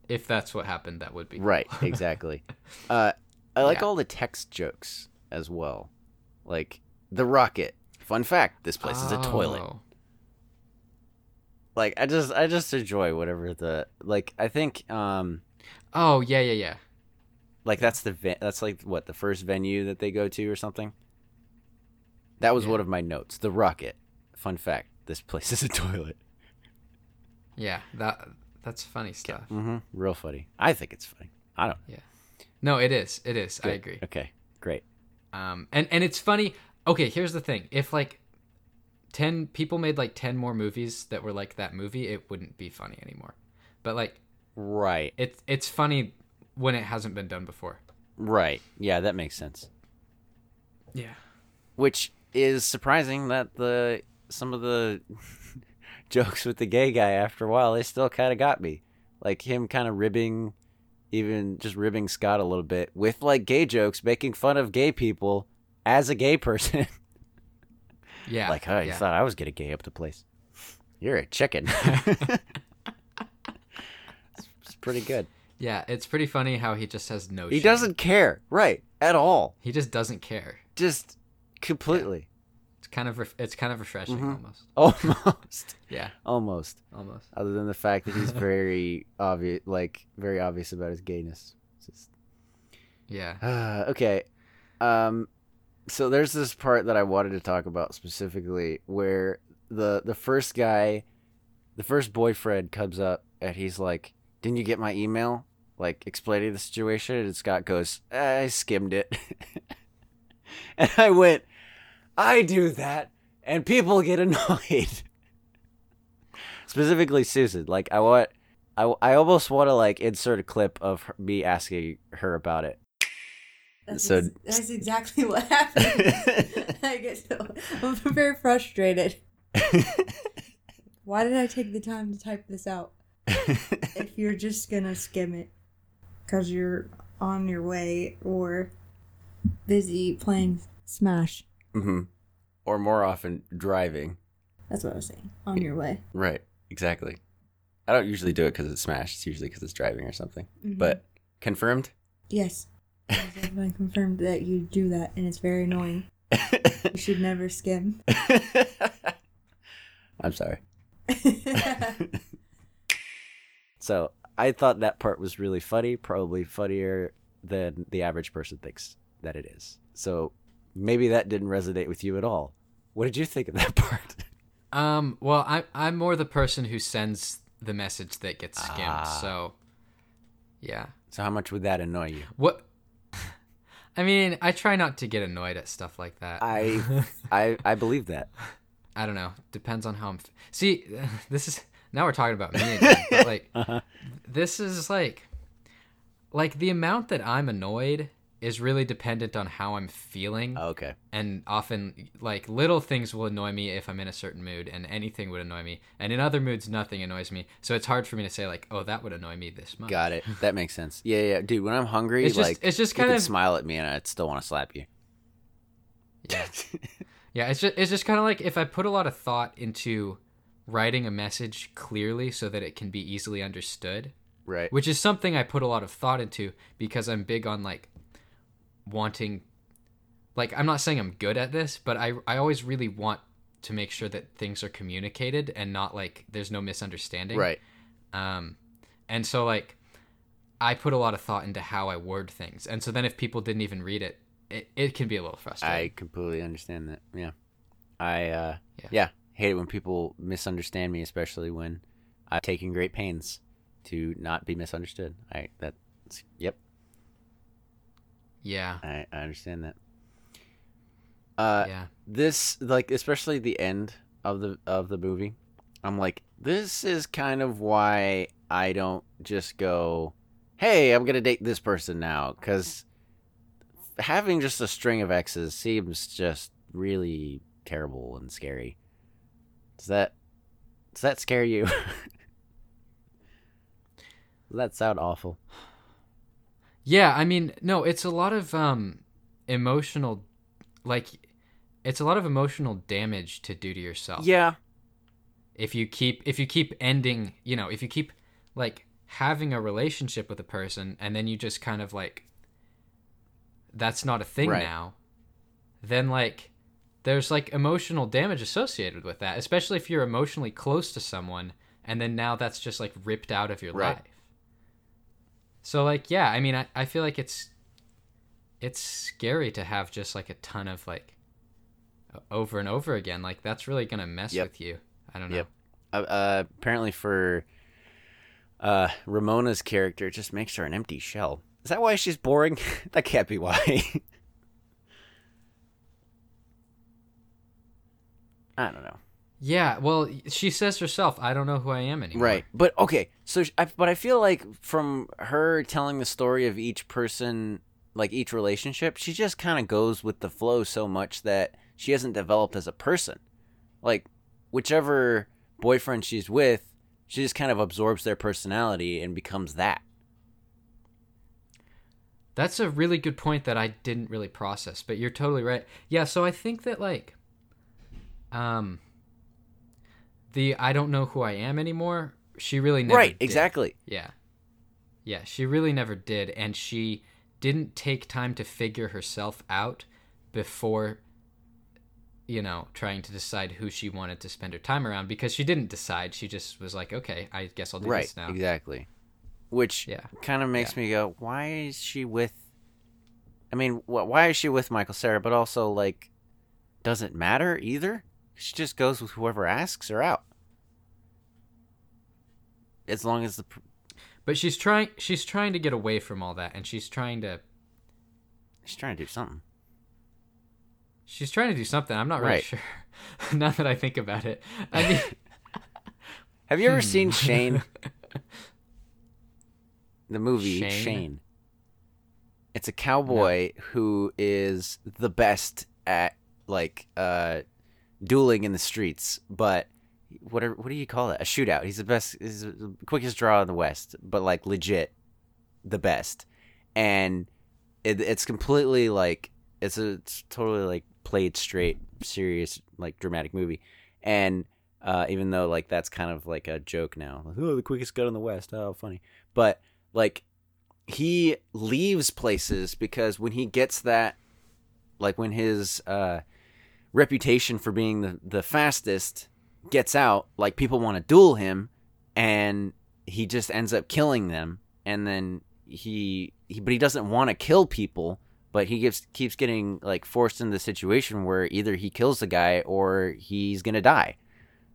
if that's what happened, that would be cool. Right, exactly. uh, I like Yeah. all the text jokes as well, like the rocket. Fun fact: this place is a toilet. Like I just I just enjoy whatever the like. I think um Oh yeah yeah yeah. like that's the ve- that's like what the first venue that they go to or something. That was Yeah. one of my notes. The rocket. Fun fact: this place is a toilet. Yeah. That that's funny stuff. Mm-hmm. Real funny. I think it's funny. I don't. Yeah. No, it is. It is. I agree. Okay, great. Um, and and it's funny. Okay, here's the thing. If like ten people made like ten more movies that were like that movie, it wouldn't be funny anymore. But like Right, it's it's funny when it hasn't been done before. right. Yeah, that makes sense. Yeah. Which is surprising that the some of the jokes with the gay guy after a while they still kind of got me, like him kind of ribbing, even just ribbing Scott a little bit with like gay jokes, making fun of gay people as a gay person. Yeah. like, oh, you yeah. thought I was gonna gay up the place? You're a chicken. it's, it's pretty good. Yeah, it's pretty funny how he just has no. He shame. doesn't care, right, at all. He just doesn't care. Just completely, It's kind of ref- it's kind of refreshing Mhm. almost. almost, Yeah, almost. almost. Other than the fact that he's very obvious, like very obvious about his gayness. It's just- Yeah. Uh, okay. Um, so there's this part that I wanted to talk about specifically where the the first guy, the first boyfriend comes up and he's like, "Didn't you get my email?" Like explaining the situation, and Scott goes, eh, "I skimmed it," and I went, "I do that, and people get annoyed." Specifically, Susan. Like I want. I, I almost want to like insert a clip of her, me asking her about it. That's, So- ex- that's exactly what happened. I get so I'm very frustrated. Why did I take the time to type this out if you're just gonna skim it because you're on your way or busy playing Smash? hmm Or more often, driving. That's what I was saying. On your way. Right. Exactly. I don't usually do it because it's smashed. It's usually because it's driving or something. Mhm. But confirmed. yes, it's been confirmed that you do that, and it's very annoying. You should never skim. I'm sorry. So I thought that part was really funny, probably funnier than the average person thinks that it is. So maybe that didn't resonate with you at all. What did you think of that part? Um, well, I'm I'm more the person who sends the message that gets skimmed. Ah. So, yeah. So how much would that annoy you? What? I mean, I try not to get annoyed at stuff like that. I I I believe that. I don't know. Depends on how I'm. F- See, this is now we're talking about me again. but like, Uh-huh. this is like, like the amount that I'm annoyed is really dependent on how I'm feeling, oh, Okay. and often like little things will annoy me if I'm in a certain mood, and anything would annoy me, and in other moods nothing annoys me. So it's hard for me to say like, oh, that would annoy me this much. Got it. That makes sense. Yeah, yeah, dude. When I'm hungry, It's just- like it's just you kind of- smile at me and I'd still want to slap you. Yeah. Yeah, it's just it's just kind of like if I put a lot of thought into writing a message clearly so that it can be easily understood, Right. which is something I put a lot of thought into because I'm big on like wanting like I'm not saying I'm good at this, but I I always really want to make sure that things are communicated and not like there's no misunderstanding. Right. Um and so like I put a lot of thought into how I word things. And so then if people didn't even read it, it, it can be a little frustrating. I completely understand that. Yeah. I uh Yeah. yeah. hate it when people misunderstand me, especially when I've taken great pains to not be misunderstood. I that's yep, yeah. I, I understand that. Uh yeah. this like especially the end of the of the movie i'm like this is kind of why i don't just go hey i'm gonna date this person now because having just a string of exes seems just really terrible and scary does that does that scare you does that sound awful Yeah, I mean, no, it's a lot of um emotional like it's a lot of emotional damage to do to yourself. yeah If you keep if you keep ending, you know, if you keep like having a relationship with a person and then you just kind of like that's not a thing Right. now, then like there's like emotional damage associated with that, especially if you're emotionally close to someone and then now that's just like ripped out of your Right. life. So like yeah, I mean I, I feel like it's it's scary to have just like a ton of like over and over again. Like that's really gonna mess Yep. with you. I don't know. Yep. uh, uh, apparently for uh, Ramona's character, it just makes her an empty shell. Is that why she's boring? that can't be why. I don't know. Yeah, well, she says herself, "I don't know who I am anymore." Right, but okay. So, I, but I feel like from her telling the story of each person, like each relationship, she just kind of goes with the flow so much that she hasn't developed as a person. Like whichever boyfriend she's with, she just kind of absorbs their personality and becomes that. That's a really good point that I didn't really process, but you're totally right. Yeah, so I think that like um the I don't know who I am anymore, she really never right, did. exactly. Yeah. Yeah, she really never did and she didn't take time to figure herself out before you know, trying to decide who she wanted to spend her time around because she didn't decide. She just was like, "Okay, I guess I'll do Right, this now." exactly. Which Yeah. kind of makes me go, why is she with? I mean, wh- why is she with Michael Cera? But also, like, does it matter either? She just goes with whoever asks her out. As long as the pr- But she's trying she's trying to get away from all that and she's trying to she's trying to do something. she's trying to do something. I'm not really Right. sure. now that I think about it. I mean Have you ever Hmm. seen Shane? The movie Shane? Shane. It's a cowboy who is the best at like uh dueling in the streets, but whatever what do you call it? A shootout. He's the best he's the quickest draw in the West, but like legit the best. And it, it's completely like it's a it's totally like played straight, serious, like dramatic movie. And Uh, even though like that's kind of like a joke now. Like, oh, the quickest gun in the West. Oh, funny. But like he leaves places because when he gets that, like when his uh, reputation for being the the fastest gets out, like people want to duel him, and he just ends up killing them, and then he, he but he doesn't want to kill people but he keeps keeps getting like forced into the situation where either he kills the guy or he's gonna die.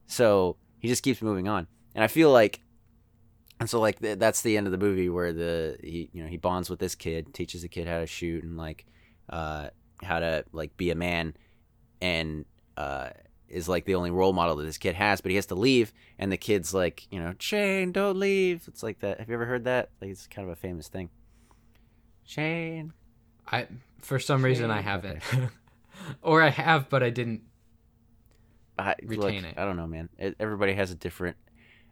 So he just keeps moving on, and I feel like, and so like th- that's the end of the movie where the he you know he bonds with this kid, teaches the kid how to shoot and like uh, how to like be a man, and uh, is like the only role model that this kid has. But he has to leave, and the kid's like you know Shane, don't leave. It's like that. Have you ever heard that? Like it's kind of a famous thing. Shane, I for some reason I haven't, or I have, but I didn't. I, Retain look, it. I don't know, man. It, everybody has a different,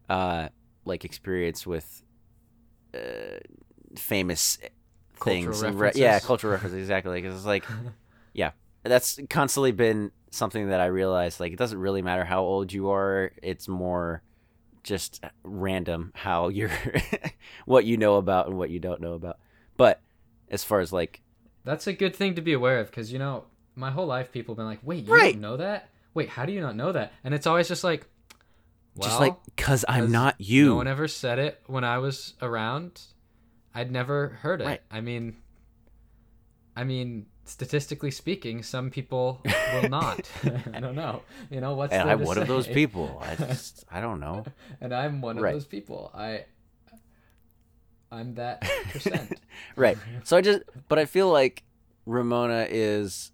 uh, like experience with, uh, famous Cultural things. re- yeah, cultural references exactly. Because it's like, yeah, that's constantly been something that I realized. Like, it doesn't really matter how old you are. It's more just random how you're, what you know about and what you don't know about. But as far as like, That's a good thing to be aware of because you know my whole life people have been like, "Wait, you Right. don't know that? Wait, how do you not know that?" And it's always just like, well, just like, cause I'm not you. No one ever said it when I was around. I'd never heard it. Right. I mean, I mean, statistically speaking, some people will not. I don't know. You know what's and I'm to one of those people. I just, I don't know. and I'm one of those people. I, I'm that percent. right. So I just, but I feel like Ramona is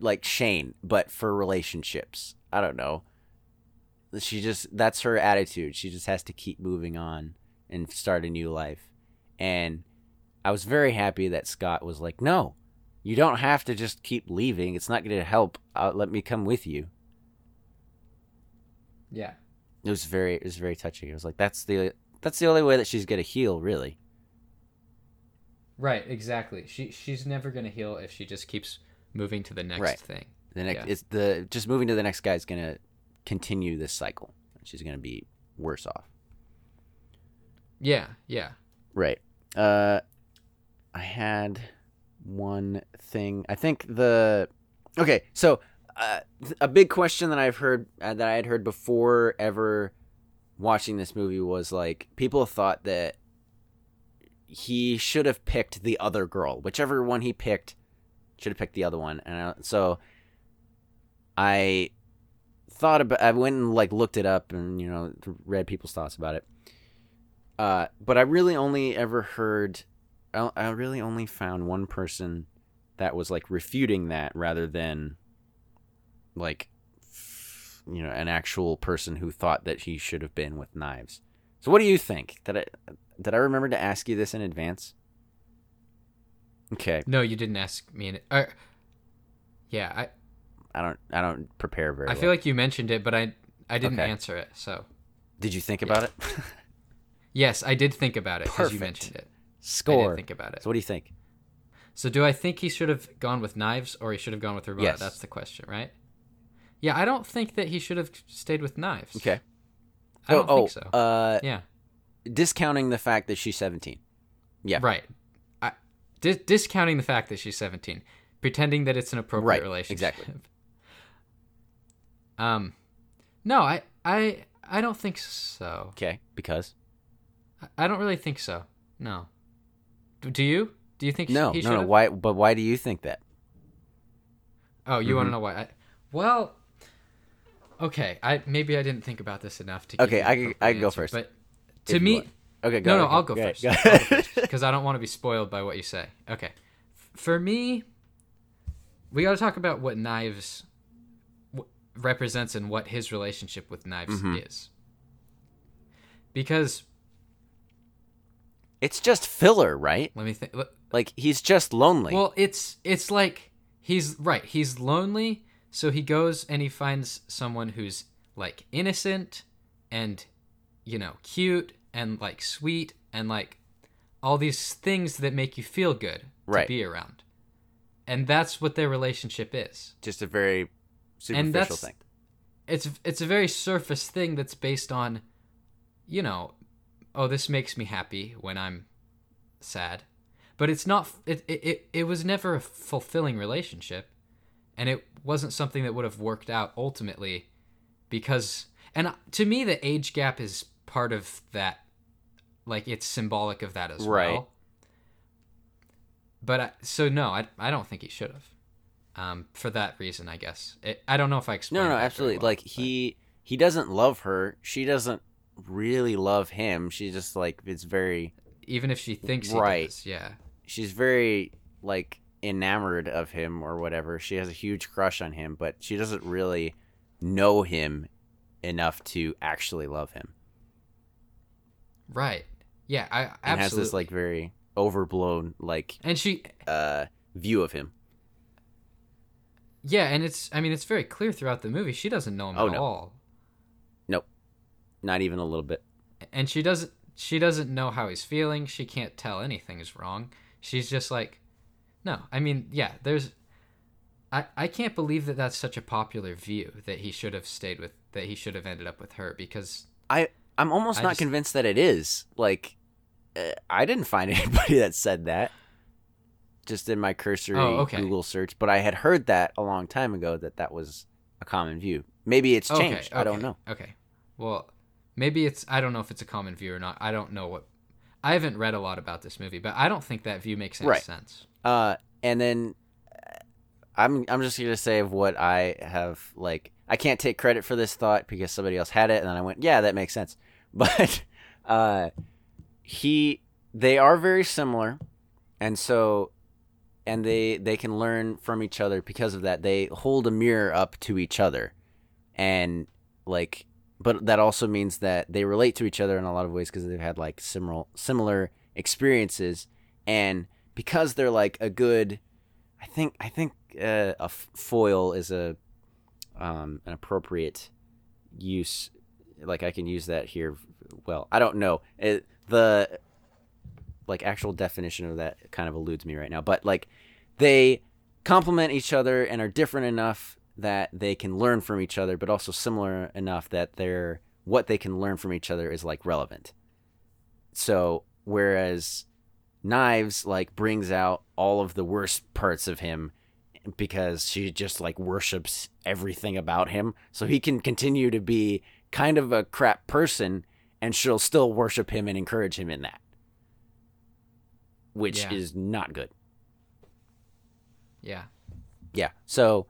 like Shane, but for relationships. I don't know. She just, that's her attitude. She just has to keep moving on and start a new life. And I was very happy that Scott was like, no, you don't have to just keep leaving. It's not going to help. Uh, let me come with you. Yeah. It was very, it was very touching. It was like, that's the, that's the only way that she's going to heal, really. Right. Exactly. She she's never gonna heal if she just keeps moving to the next Right. thing. The next, Yeah. it's the just moving to the next guy is gonna continue this cycle. She's gonna be worse off. Yeah. Yeah. Right. Uh, I had one thing. I think the okay. So uh, a big question that I've heard uh, that I had heard before ever watching this movie was like people thought that he should have picked the other girl, whichever one he picked, should have picked the other one, and I, so I thought about. I went and like looked it up and you know read people's thoughts about it. Uh, but I really only ever heard, I, I really only found one person that was like refuting that rather than like, you know, an actual person who thought that he should have been with knives. So what do you think? Did I did I remember to ask you this in advance? Okay, No, you didn't ask me. In, uh, yeah. I I don't I don't prepare very. I well. feel like you mentioned it, but I I didn't Okay. answer it. So Did you think about it? yes, I did think about it because you mentioned it. Score. think about it. So what do you think? So do I think he should have gone with knives or he should have gone with Ramona? Yes. That's the question, right? Yeah, I don't think that he should have stayed with knives. Okay. I don't oh, think so. oh, uh, yeah. discounting the fact that she's seventeen. Yeah. Right. I, di- discounting the fact that she's 17, pretending that it's an appropriate Right, relationship. exactly. Um, no, I, I, I don't think so. Okay. Because. I- I don't really think so. No. D- Do you? Do you think No, he no, no. should've? Why? But why do you think that? Oh, you want Mhm. to know why? I, well, okay. I maybe I didn't think about this enough to. Okay, you I can- I can go first, But to you me. Okay. Go no, no, okay, I'll go go first. because I don't want to be spoiled by what you say. Okay, for me, we got to talk about what knives w- represents and what his relationship with knives Mhm. is. Because it's just filler, right? let me think. Like he's just lonely. Well, it's it's like he's right. He's lonely, so he goes and he finds someone who's like innocent and you know cute and like sweet and like all these things that make you feel good Right. to be around. And that's what their relationship is. just a very superficial thing. it's it's a very surface thing that's based on you know oh this makes me happy when i'm sad but it's not it it, it, was never a fulfilling relationship and it wasn't something that would have worked out ultimately because and to me the age gap is part of that like it's symbolic of that as Right. well but I, so no I, I don't think he should have um, for that reason i guess it, i don't know if i explained No, no, absolutely. well, like but- he he doesn't love her. She doesn't really love him. She just like it's very even if she thinks Right. does yeah she's very like enamored of him or whatever. She has a huge crush on him, but she doesn't really know him enough to actually love him. right yeah i And absolutely has this like very overblown like and she uh view of him. yeah and it's i mean it's very clear throughout the movie she doesn't know him Oh, at no. all Not even a little bit. and she doesn't she doesn't know how he's feeling she can't tell anything is wrong she's just like no i mean yeah there's i i can't believe that that's such a popular view that he should have stayed with that he should have ended up with her because I I'm almost I not just- convinced that it is. Like uh, I didn't find anybody that said that. Just in my cursory Oh, okay. Google search, but I had heard that a long time ago that that was a common view. Maybe it's Okay, changed. I don't know. okay well maybe it's i don't know if it's a common view or not i don't know what i haven't read a lot about this movie but i don't think that view makes any Right. sense Uh, and then uh, I'm I'm just gonna say of what I have like. I can't take credit for this thought because somebody else had it, and then I went, yeah, that makes sense. But uh, he they are very similar, and so and they they can learn from each other because of that. They hold a mirror up to each other, and like, but that also means that they relate to each other in a lot of ways because they've had like similar similar experiences, and because they're like a good i think i think uh, a foil is a um, an appropriate use. Like i can use that here well i don't know. It, the like actual definition of that kind of eludes me right now but like they complement each other and are different enough that they can learn from each other but also similar enough that they're what they can learn from each other is like relevant. So whereas knives like brings out all of the worst parts of him because she just like worships everything about him. So he can continue to be kind of a crap person and she'll still worship him and encourage him in that. Which Yeah. is not good. Yeah. Yeah. So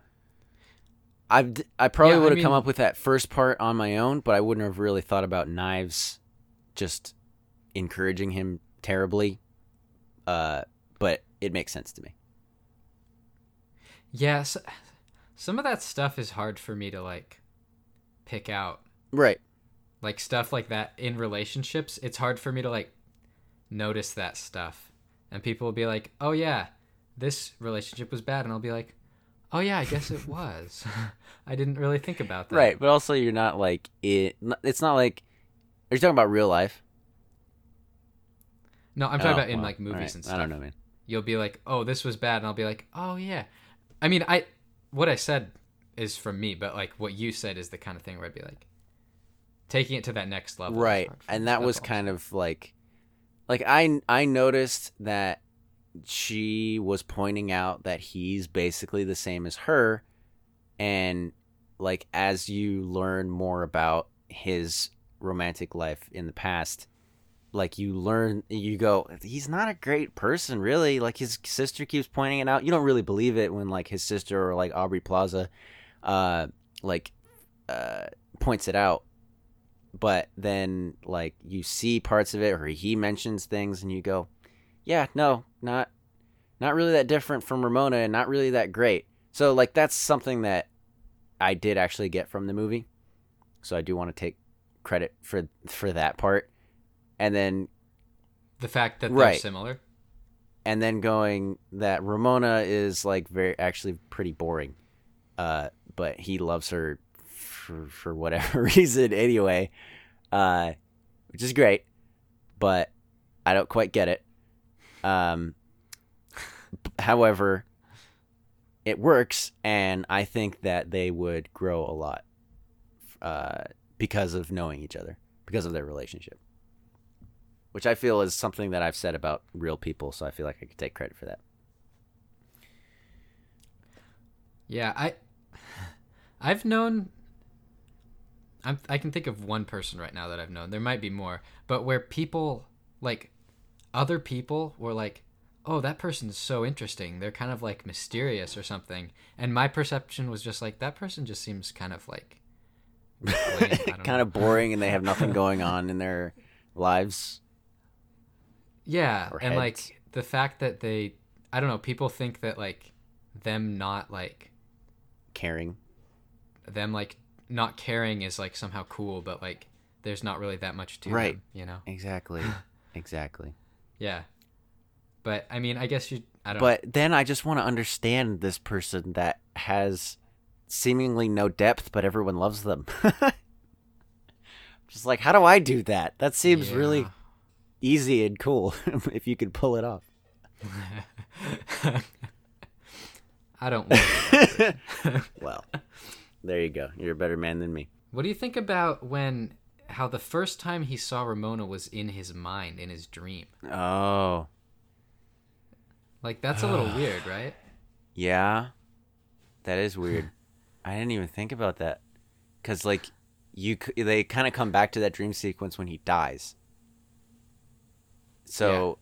I've, d- I probably Yeah, would have come mean- up with that first part on my own, but I wouldn't have really thought about knives just encouraging him terribly. Uh, but it makes sense to me. yeah so, some of that stuff is hard for me to like pick out Right. like stuff like that in relationships it's hard for me to like notice that stuff and people will be like oh yeah this relationship was bad and i'll be like oh yeah i guess it was i didn't really think about that Right, but also you're not like it. It's not like. Are you talking about real life? no i'm talking Oh, about in well, like movies alright. and stuff I don't know, man. you'll be like oh this was bad and i'll be like oh yeah i mean i what i said is from me but like what you said is the kind of thing where i'd be like taking it to that next level Right, hard for me. and that was kind of like, like I I noticed that she was pointing out that he's basically the same as her, and like as you learn more about his romantic life in the past, like you learn you go he's not a great person really. Like his sister keeps pointing it out. You don't really believe it when like his sister or like aubrey plaza uh like uh points it out. But then like you see parts of it or he mentions things and you go yeah no not not really that different from ramona and not really that great so like that's something that i did actually get from the movie so i do want to take credit for for that part and then the fact that they're Right. similar and then going that Ramona is like very actually pretty boring. Uh, but he loves her for for whatever reason anyway. Uh, which is great, but I don't quite get it. Um, however, it works, and I think that they would grow a lot uh, because of knowing each other, because of their relationship. Which I feel is something that I've said about real people, so I feel like I could take credit for that. Yeah, I I've known I'm, I can think of one person right now that I've known. There might be more, but where people like other people were like, "Oh, that person's so interesting. They're kind of like mysterious or something." And my perception was just like that person just seems kind of like lame. I don't kind know. of boring, and they have nothing going on in their lives. Yeah, and like the fact that they I don't know, people think that like them not like Caring. them like not caring is like somehow cool, but like there's not really that much to it. Right. them, you know. Exactly. exactly. Yeah. But I mean, I guess you I don't But then I just want to understand this person that has seemingly no depth, but everyone loves them. just like, how do I do that? That seems really easy and cool if you could pull it off. I don't Well, there you go. You're a better man than me. What do you think about when how the first time he saw Ramona was in his mind, in his dream? Oh, Like that's a little weird, right? yeah. That is weird. I didn't even think about that. Cuz like you they kind of come back to that dream sequence when he dies. So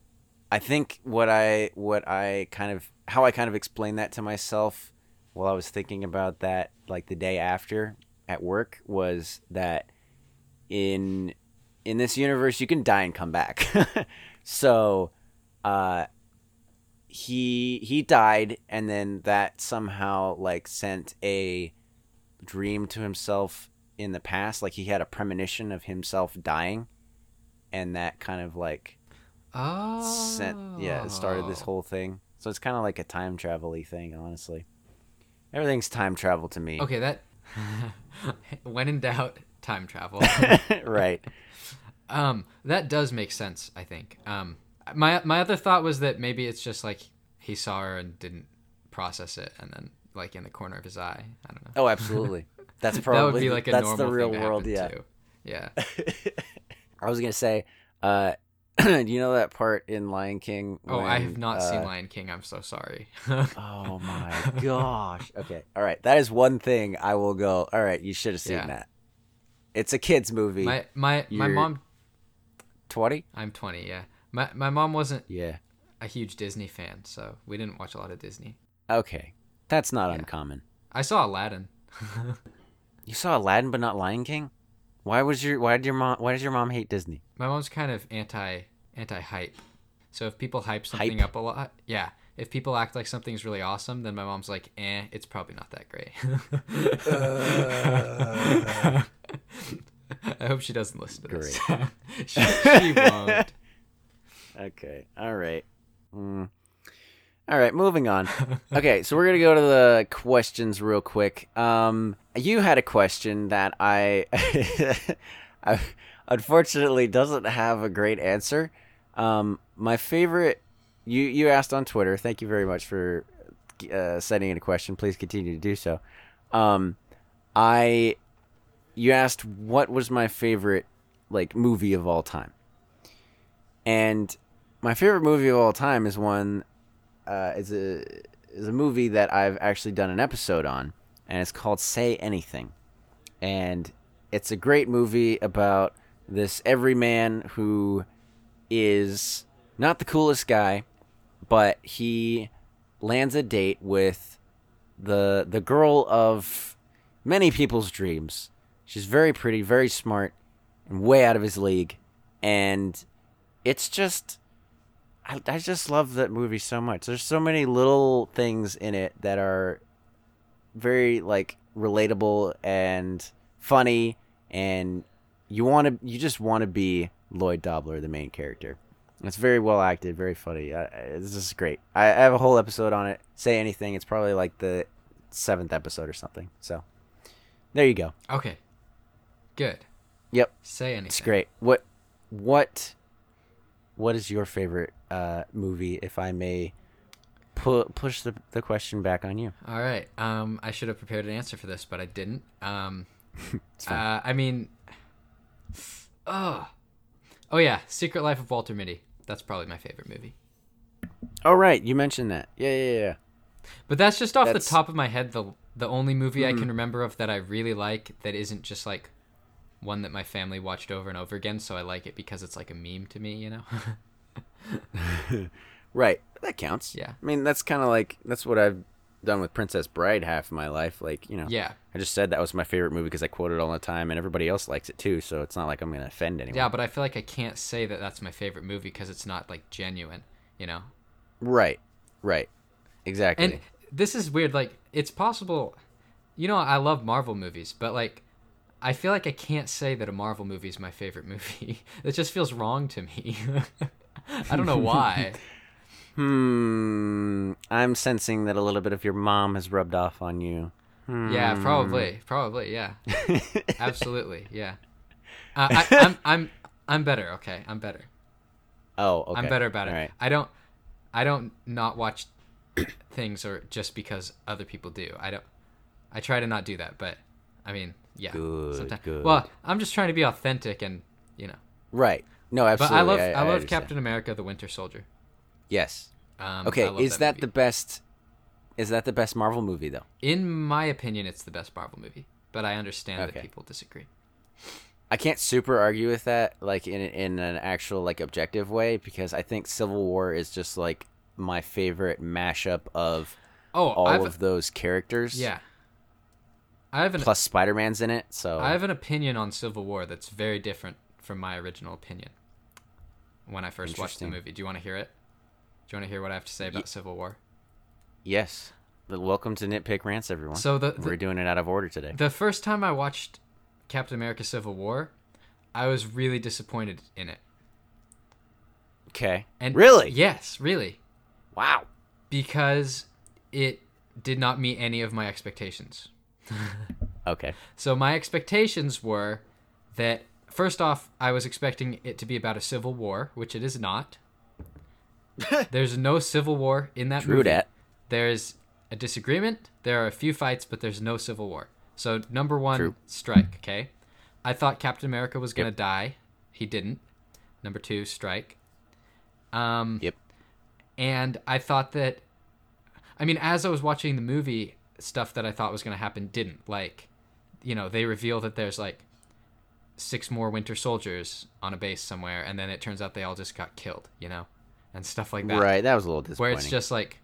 I think what I what I kind of how I kind of explained that to myself while I was thinking about that like the day after at work was that in in this universe you can die and come back. so uh he he died and then that somehow like sent a dream to himself in the past like he had a premonition of himself dying and that kind of like Oh. sent yeah it started this whole thing so it's kind of like a time travel-y thing honestly everything's time travel to me Okay, that when in doubt, time travel. right Um, that does make sense. I think. Um, my my other thought was that maybe it's just like he saw her and didn't process it, and then like in the corner of his eye. I don't know. oh absolutely that's probably that would be like a that's normal the real world yeah too. Yeah. i was gonna say uh do you know that part in lion king Oh, I have not seen uh, Lion King. I'm so sorry. Oh my gosh. Okay. All right. That is one thing I will go. All right. You should have seen Yeah. that. It's a kids movie. my my my You're- mom. 20? I'm 20. Yeah. My my mom wasn't Yeah. a huge Disney fan, so we didn't watch a lot of Disney. Okay. That's not Yeah. uncommon. I saw Aladdin. You saw Aladdin but not Lion King? Why was your why did your mom why does your mom hate Disney? My mom's kind of anti anti hype. So if people hype something Hype? up a lot, yeah. If people act like something's really awesome, then my mom's like, "Eh, it's probably not that great." I hope she doesn't listen to this. she, she won't. Okay. All right. Mm. All right, moving on. Okay, so we're going to go to the questions real quick. Um you had a question that I I unfortunately doesn't have a great answer. Um my favorite you you asked on Twitter. Thank you very much for uh, sending in a question. Please continue to do so. Um I you asked what was my favorite like movie of all time. And my favorite movie of all time is one uh, is a is a movie that I've actually done an episode on, and it's called Say Anything, and it's a great movie about this everyman who is not the coolest guy, but he lands a date with the the girl of many people's dreams. She's very pretty, very smart, and way out of his league, and it's just I, I just love that movie so much. There's so many little things in it that are very like relatable and funny and you want to you just want to be Lloyd Dobler the main character. It's very well acted, very funny. I, I- this is great. I, I have a whole episode on it. Say anything. It's probably like the seventh episode or something. So there you go. Okay. Good. Yep. Say anything. It's great. What what what is your favorite uh, movie? If I may pu- push the the question back on you. All right. Um, I should have prepared an answer for this, but I didn't. Um, uh, I mean, oh, oh yeah, Secret Life of Walter Mitty. That's probably my favorite movie. oh right, you mentioned that. Yeah, yeah, yeah. But that's just off That's- the top of my head. The the only movie I Mhm. can remember of that I really like that isn't just like one that my family watched over and over again. So I like it because it's like a meme to me, you know. Right, that counts. Yeah. I mean, that's kind of like that's what I've done with Princess Bride half of my life. Like, you know, yeah, I just said that was my favorite movie because I quote it all the time, and everybody else likes it too. So it's not like I'm gonna offend anyone. yeah. But I feel like I can't say that that's my favorite movie because it's not like genuine, you know. Right. Right. Exactly. And this is weird. Like, it's possible. You know, I love Marvel movies, but like, I feel like I can't say that a Marvel movie is my favorite movie. it just feels wrong to me. I don't know why. hmm. I'm sensing that a little bit of your mom has rubbed off on you. Yeah, Hmm. probably, probably, yeah, absolutely, yeah. Uh, I, I'm, I'm, I'm better. Okay, I'm better. Oh, okay. I'm better about it. Right. I don't, I don't not watch things or just because other people do. I don't. I try to not do that, but I mean, yeah. Good, sometimes- good. Well, I'm just trying to be authentic and you know. Right. No, absolutely. But. I love, I, love understand. Captain America: The Winter Soldier. Yes. Um, Okay. Is that, movie. the best? Is that the best Marvel movie though? In my opinion, it's the best Marvel movie, but I understand Okay. that people disagree. I can't super argue with that, like in in an actual like objective way, because I think Civil War is just like my favorite mashup of Oh, all I've, of those characters. yeah. I have an Plus Spider Man's in it, so I have an opinion on Civil War that's very different from my original opinion when I first watched the movie. Do you want to hear it? Do you want to hear what I have to say about Civil War? yes. But welcome to Nitpick Rants, everyone. So the, We're doing it out of order today. the first time I watched Captain America: Civil War, I was really disappointed in it. Okay. And really? yes, really, Wow. because it did not meet any of my expectations. Okay. So my expectations were that first off, I was expecting it to be about a civil war, which it is not. There's no civil war in that True movie. dat. There's a disagreement. There are a few fights, but there's no civil war. So number one, True. strike. Okay, I thought Captain America was gonna Yep. die. He didn't. Number two, strike. Um, Yep. and I thought that, I mean, as I was watching the movie, stuff that I thought was gonna happen didn't. Like, you know, they reveal that there's like six more Winter Soldiers on a base somewhere, and then it turns out they all just got killed. You know, and stuff like that Right. That was a little disappointing. where it's just like,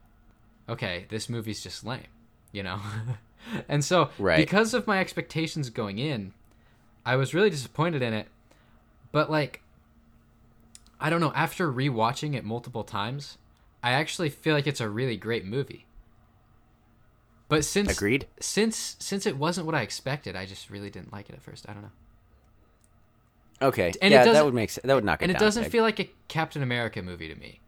okay, this movie's just lame, you know? and so, Right. because of my expectations going in, I was really disappointed in it. But, like, I don't know, after rewatching it multiple times, I actually feel like it's a really great movie. But since Agreed. since since it wasn't what I expected, I just really didn't like it at first. I don't know. Okay. and it yeah, that doesn't- would make sense. That would knock it and it doesn't feel like a Captain America movie to me.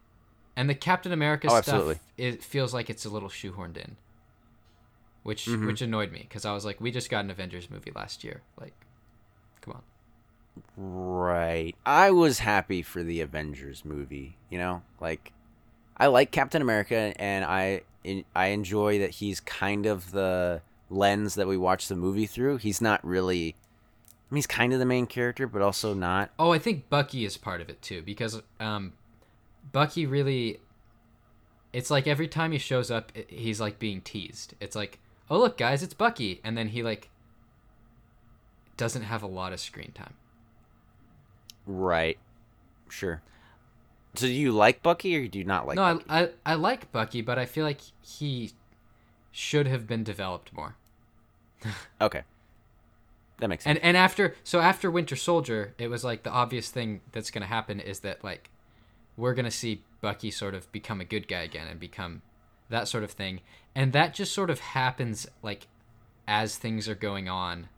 And the Captain America Oh, stuff, it feels like it's a little shoehorned in, which Mhm. which annoyed me because I was like, we just got an Avengers movie last year, like, come on. Right. I was happy for the Avengers movie, you know? Like I like Captain America and I I enjoy that he's kind of the lens that we watch the movie through. He's not really I mean, he's kind of the main character, but also not. Oh, I think Bucky is part of it too because um, Bucky really, it's like every time he shows up, he's like being teased. It's like, oh look, guys, it's Bucky, and then he like doesn't have a lot of screen time. Right. Sure. So do you like Bucky or do you not like no, Bucky? I, I I like Bucky, but I feel like he should have been developed more. Okay. That makes sense. And and after so after Winter Soldier, it was like the obvious thing that's gonna happen is that like we're gonna see Bucky sort of become a good guy again and become that sort of thing, and that just sort of happens like as things are going on,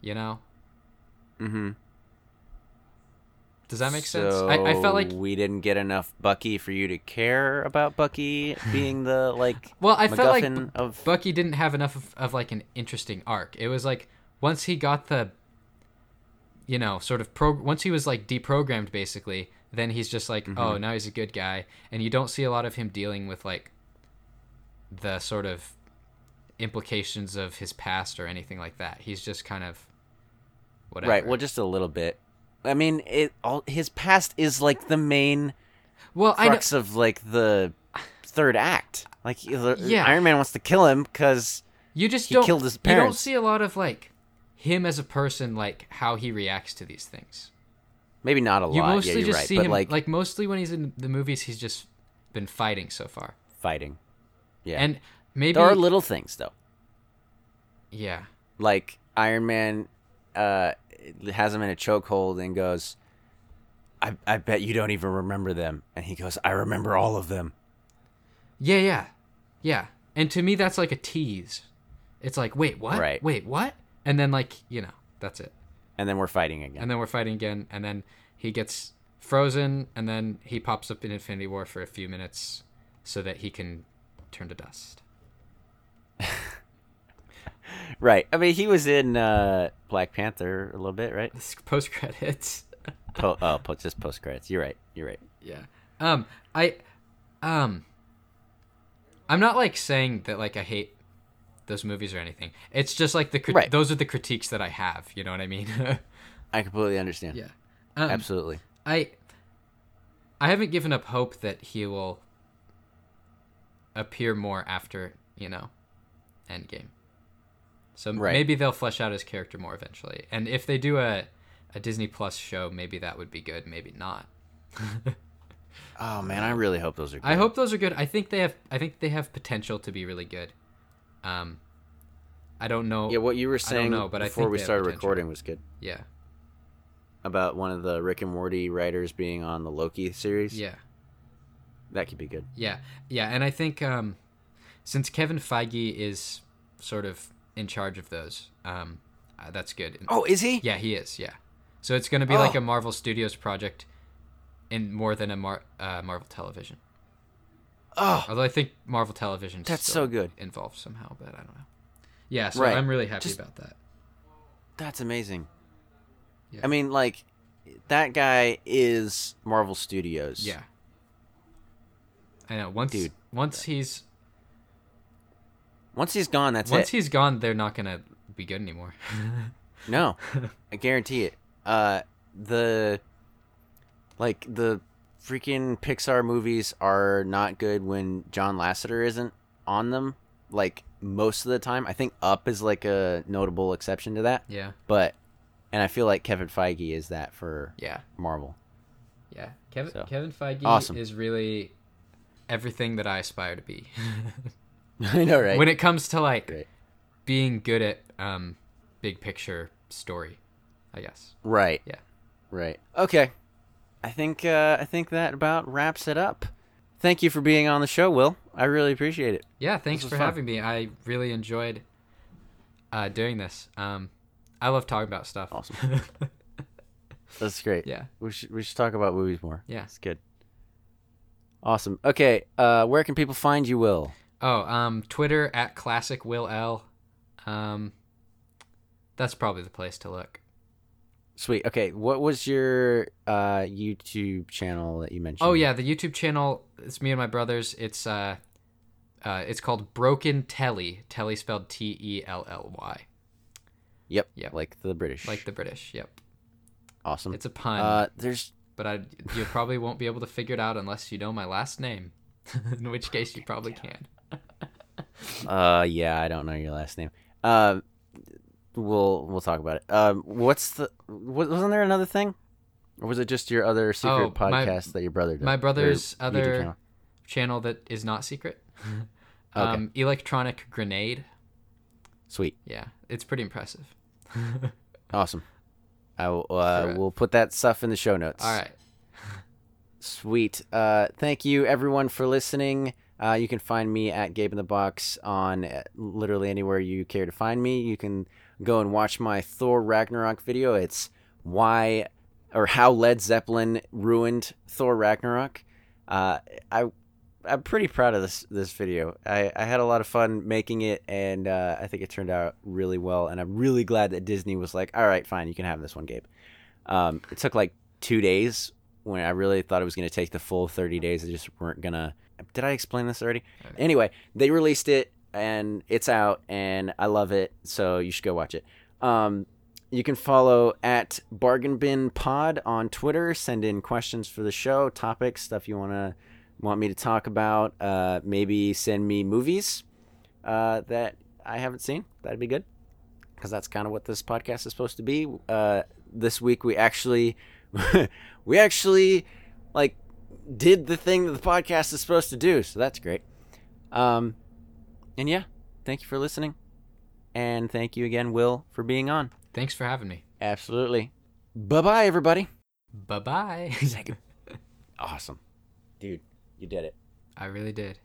you know. mhm. Does that make sense? I, I felt like So we didn't get enough Bucky for you to care about Bucky being the like well, I felt like of Bucky didn't have enough of, of like an interesting arc. It was like once he got the you know, sort of pro once he was like deprogrammed basically, then he's just like, oh, mm-hmm. now he's a good guy and you don't see a lot of him dealing with like the sort of implications of his past or anything like that. He's just kind of whatever. Right. Well, just a little bit. I mean, it all his past is like the main well, I know, crux of like the third act. Like Yeah. Iron Man wants to kill him because you just he don't killed his you don't see a lot of like him as a person like how he reacts to these things. maybe not a lot. You mostly you're just right. see but him like, like mostly when he's in the movies he's just been fighting so far. fighting. Yeah. And maybe there are little things though. yeah. Like Iron Man uh has him in a chokehold and goes I, I bet you don't even remember them. And he goes, I remember all of them. Yeah, yeah. Yeah. And to me that's like a tease. It's like, "Wait, what? Right. Wait, what?" And then like, you know, that's it. And then we're fighting again. and then we're fighting again, and then he gets frozen, and then he pops up in Infinity War for a few minutes so that he can turn to dust. right. I mean, he was in uh, Black Panther a little bit, right? Post credits. Po- oh, po- just post credits. You're right. You're right. yeah. Um, I, um, I'm not like saying that like I hate those movies or anything. It's just like the crit- Right. those are the critiques that I have. You know what I mean? I completely understand. yeah. Um, Absolutely. I I haven't given up hope that he will appear more after, you know, Endgame. So Right. maybe they'll flesh out his character more eventually. And if they do a a Disney Plus show, maybe that would be good, maybe not. Oh man, I really hope those are. Good. I hope those are good. I think they have I think they have potential to be really good. Um I don't know. Yeah, what you were saying know, but before we started recording was good yeah. about one of the Rick and Morty writers being on the Loki series. Yeah. that could be good. Yeah, yeah, and I think um, since Kevin Feige is sort of in charge of those, um, uh, that's good. Oh, is he? Yeah, he is. Yeah, so it's going to be like Oh. a Marvel Studios project, in more than a Mar- uh, Marvel Television. Oh, Although I think Marvel Television That's so good. involved somehow, but I don't know. Yeah, so Right. I'm really happy Just- about that. that's amazing. Yeah. I mean, like that guy is Marvel Studios. Yeah, I know. Once Dude. once he's Once he's gone, that's once it. he's gone, they're not going to be good anymore. No, I guarantee it. Uh, the like the freaking Pixar movies are not good when John Lasseter isn't on them. Like most of the time, I think Up is like a notable exception to that. yeah, But and I feel like Kevin Feige is that for yeah. Marvel. Yeah, Kevin So, Kevin Feige awesome. is really everything that I aspire to be. I know, right? when it comes to like Great. being good at um, big picture story, I guess. Right. Yeah. Right. Okay. I think uh, I think that about wraps it up. Thank you for being on the show, Will. I really appreciate it. Yeah, thanks for fun. having me. I really enjoyed uh, doing this. Um, I love talking about stuff. Awesome. That's great. yeah, We should we should talk about movies more. yeah. It's good. Awesome. Okay. Uh, where can people find you, Will? Oh, um, Twitter at classic Will L. Um, that's probably the place to look. Sweet. Okay. What was your uh, YouTube channel that you mentioned? Oh yeah, the YouTube channel. It's me and my brothers. It's uh, uh, it's called Broken Telly. Telly spelled T E L L Y, Yep. Yep. Like the British. like the British. Yep. awesome. It's a pun, uh, there's but I you probably won't be able to figure it out unless you know my last name. In which case, you probably can. uh yeah I don't know your last name. Uh, we'll we'll talk about it. Um, what's the wa- wasn't there another thing, or was it just your other secret Oh, my- podcast that your brother did? my brother's other- channel? Channel that is not secret. Okay. Um, Electronic Grenade. Sweet. Yeah, it's pretty impressive. Awesome. I will. Uh, Alright. we'll put that stuff in the show notes. All right. Sweet. Uh, thank you everyone for listening. Uh, you can find me at Gabe in the Box on uh, literally anywhere you care to find me. You can go and watch my Thor Ragnarok video. It's why or how Led Zeppelin ruined Thor Ragnarok. Uh, I I'm pretty proud of this this video. I, I had a lot of fun making it, and uh, I think it turned out really well. And I'm really glad that Disney was like, "All right, fine, you can have this one, Gabe." Um, it took like two days when I really thought it was going to take the full 30 days. They just weren't gonna. Did I explain this already? Anyway, they released it and it's out, and I love it. So you should go watch it. Um, you can follow at Bargain Bin Pod on Twitter. Send in questions for the show, topics, stuff you wanna want me to talk about. Uh, maybe send me movies uh, that I haven't seen. That'd be good because that's kind of what this podcast is supposed to be. Uh, this week we actually we actually like did the thing that the podcast is supposed to do, so that's great. Um, and yeah, thank you for listening, and thank you again, Will, for being on. Thanks for having me. Absolutely. Bye bye, everybody. Bye bye. Awesome, dude. You did it. I really did.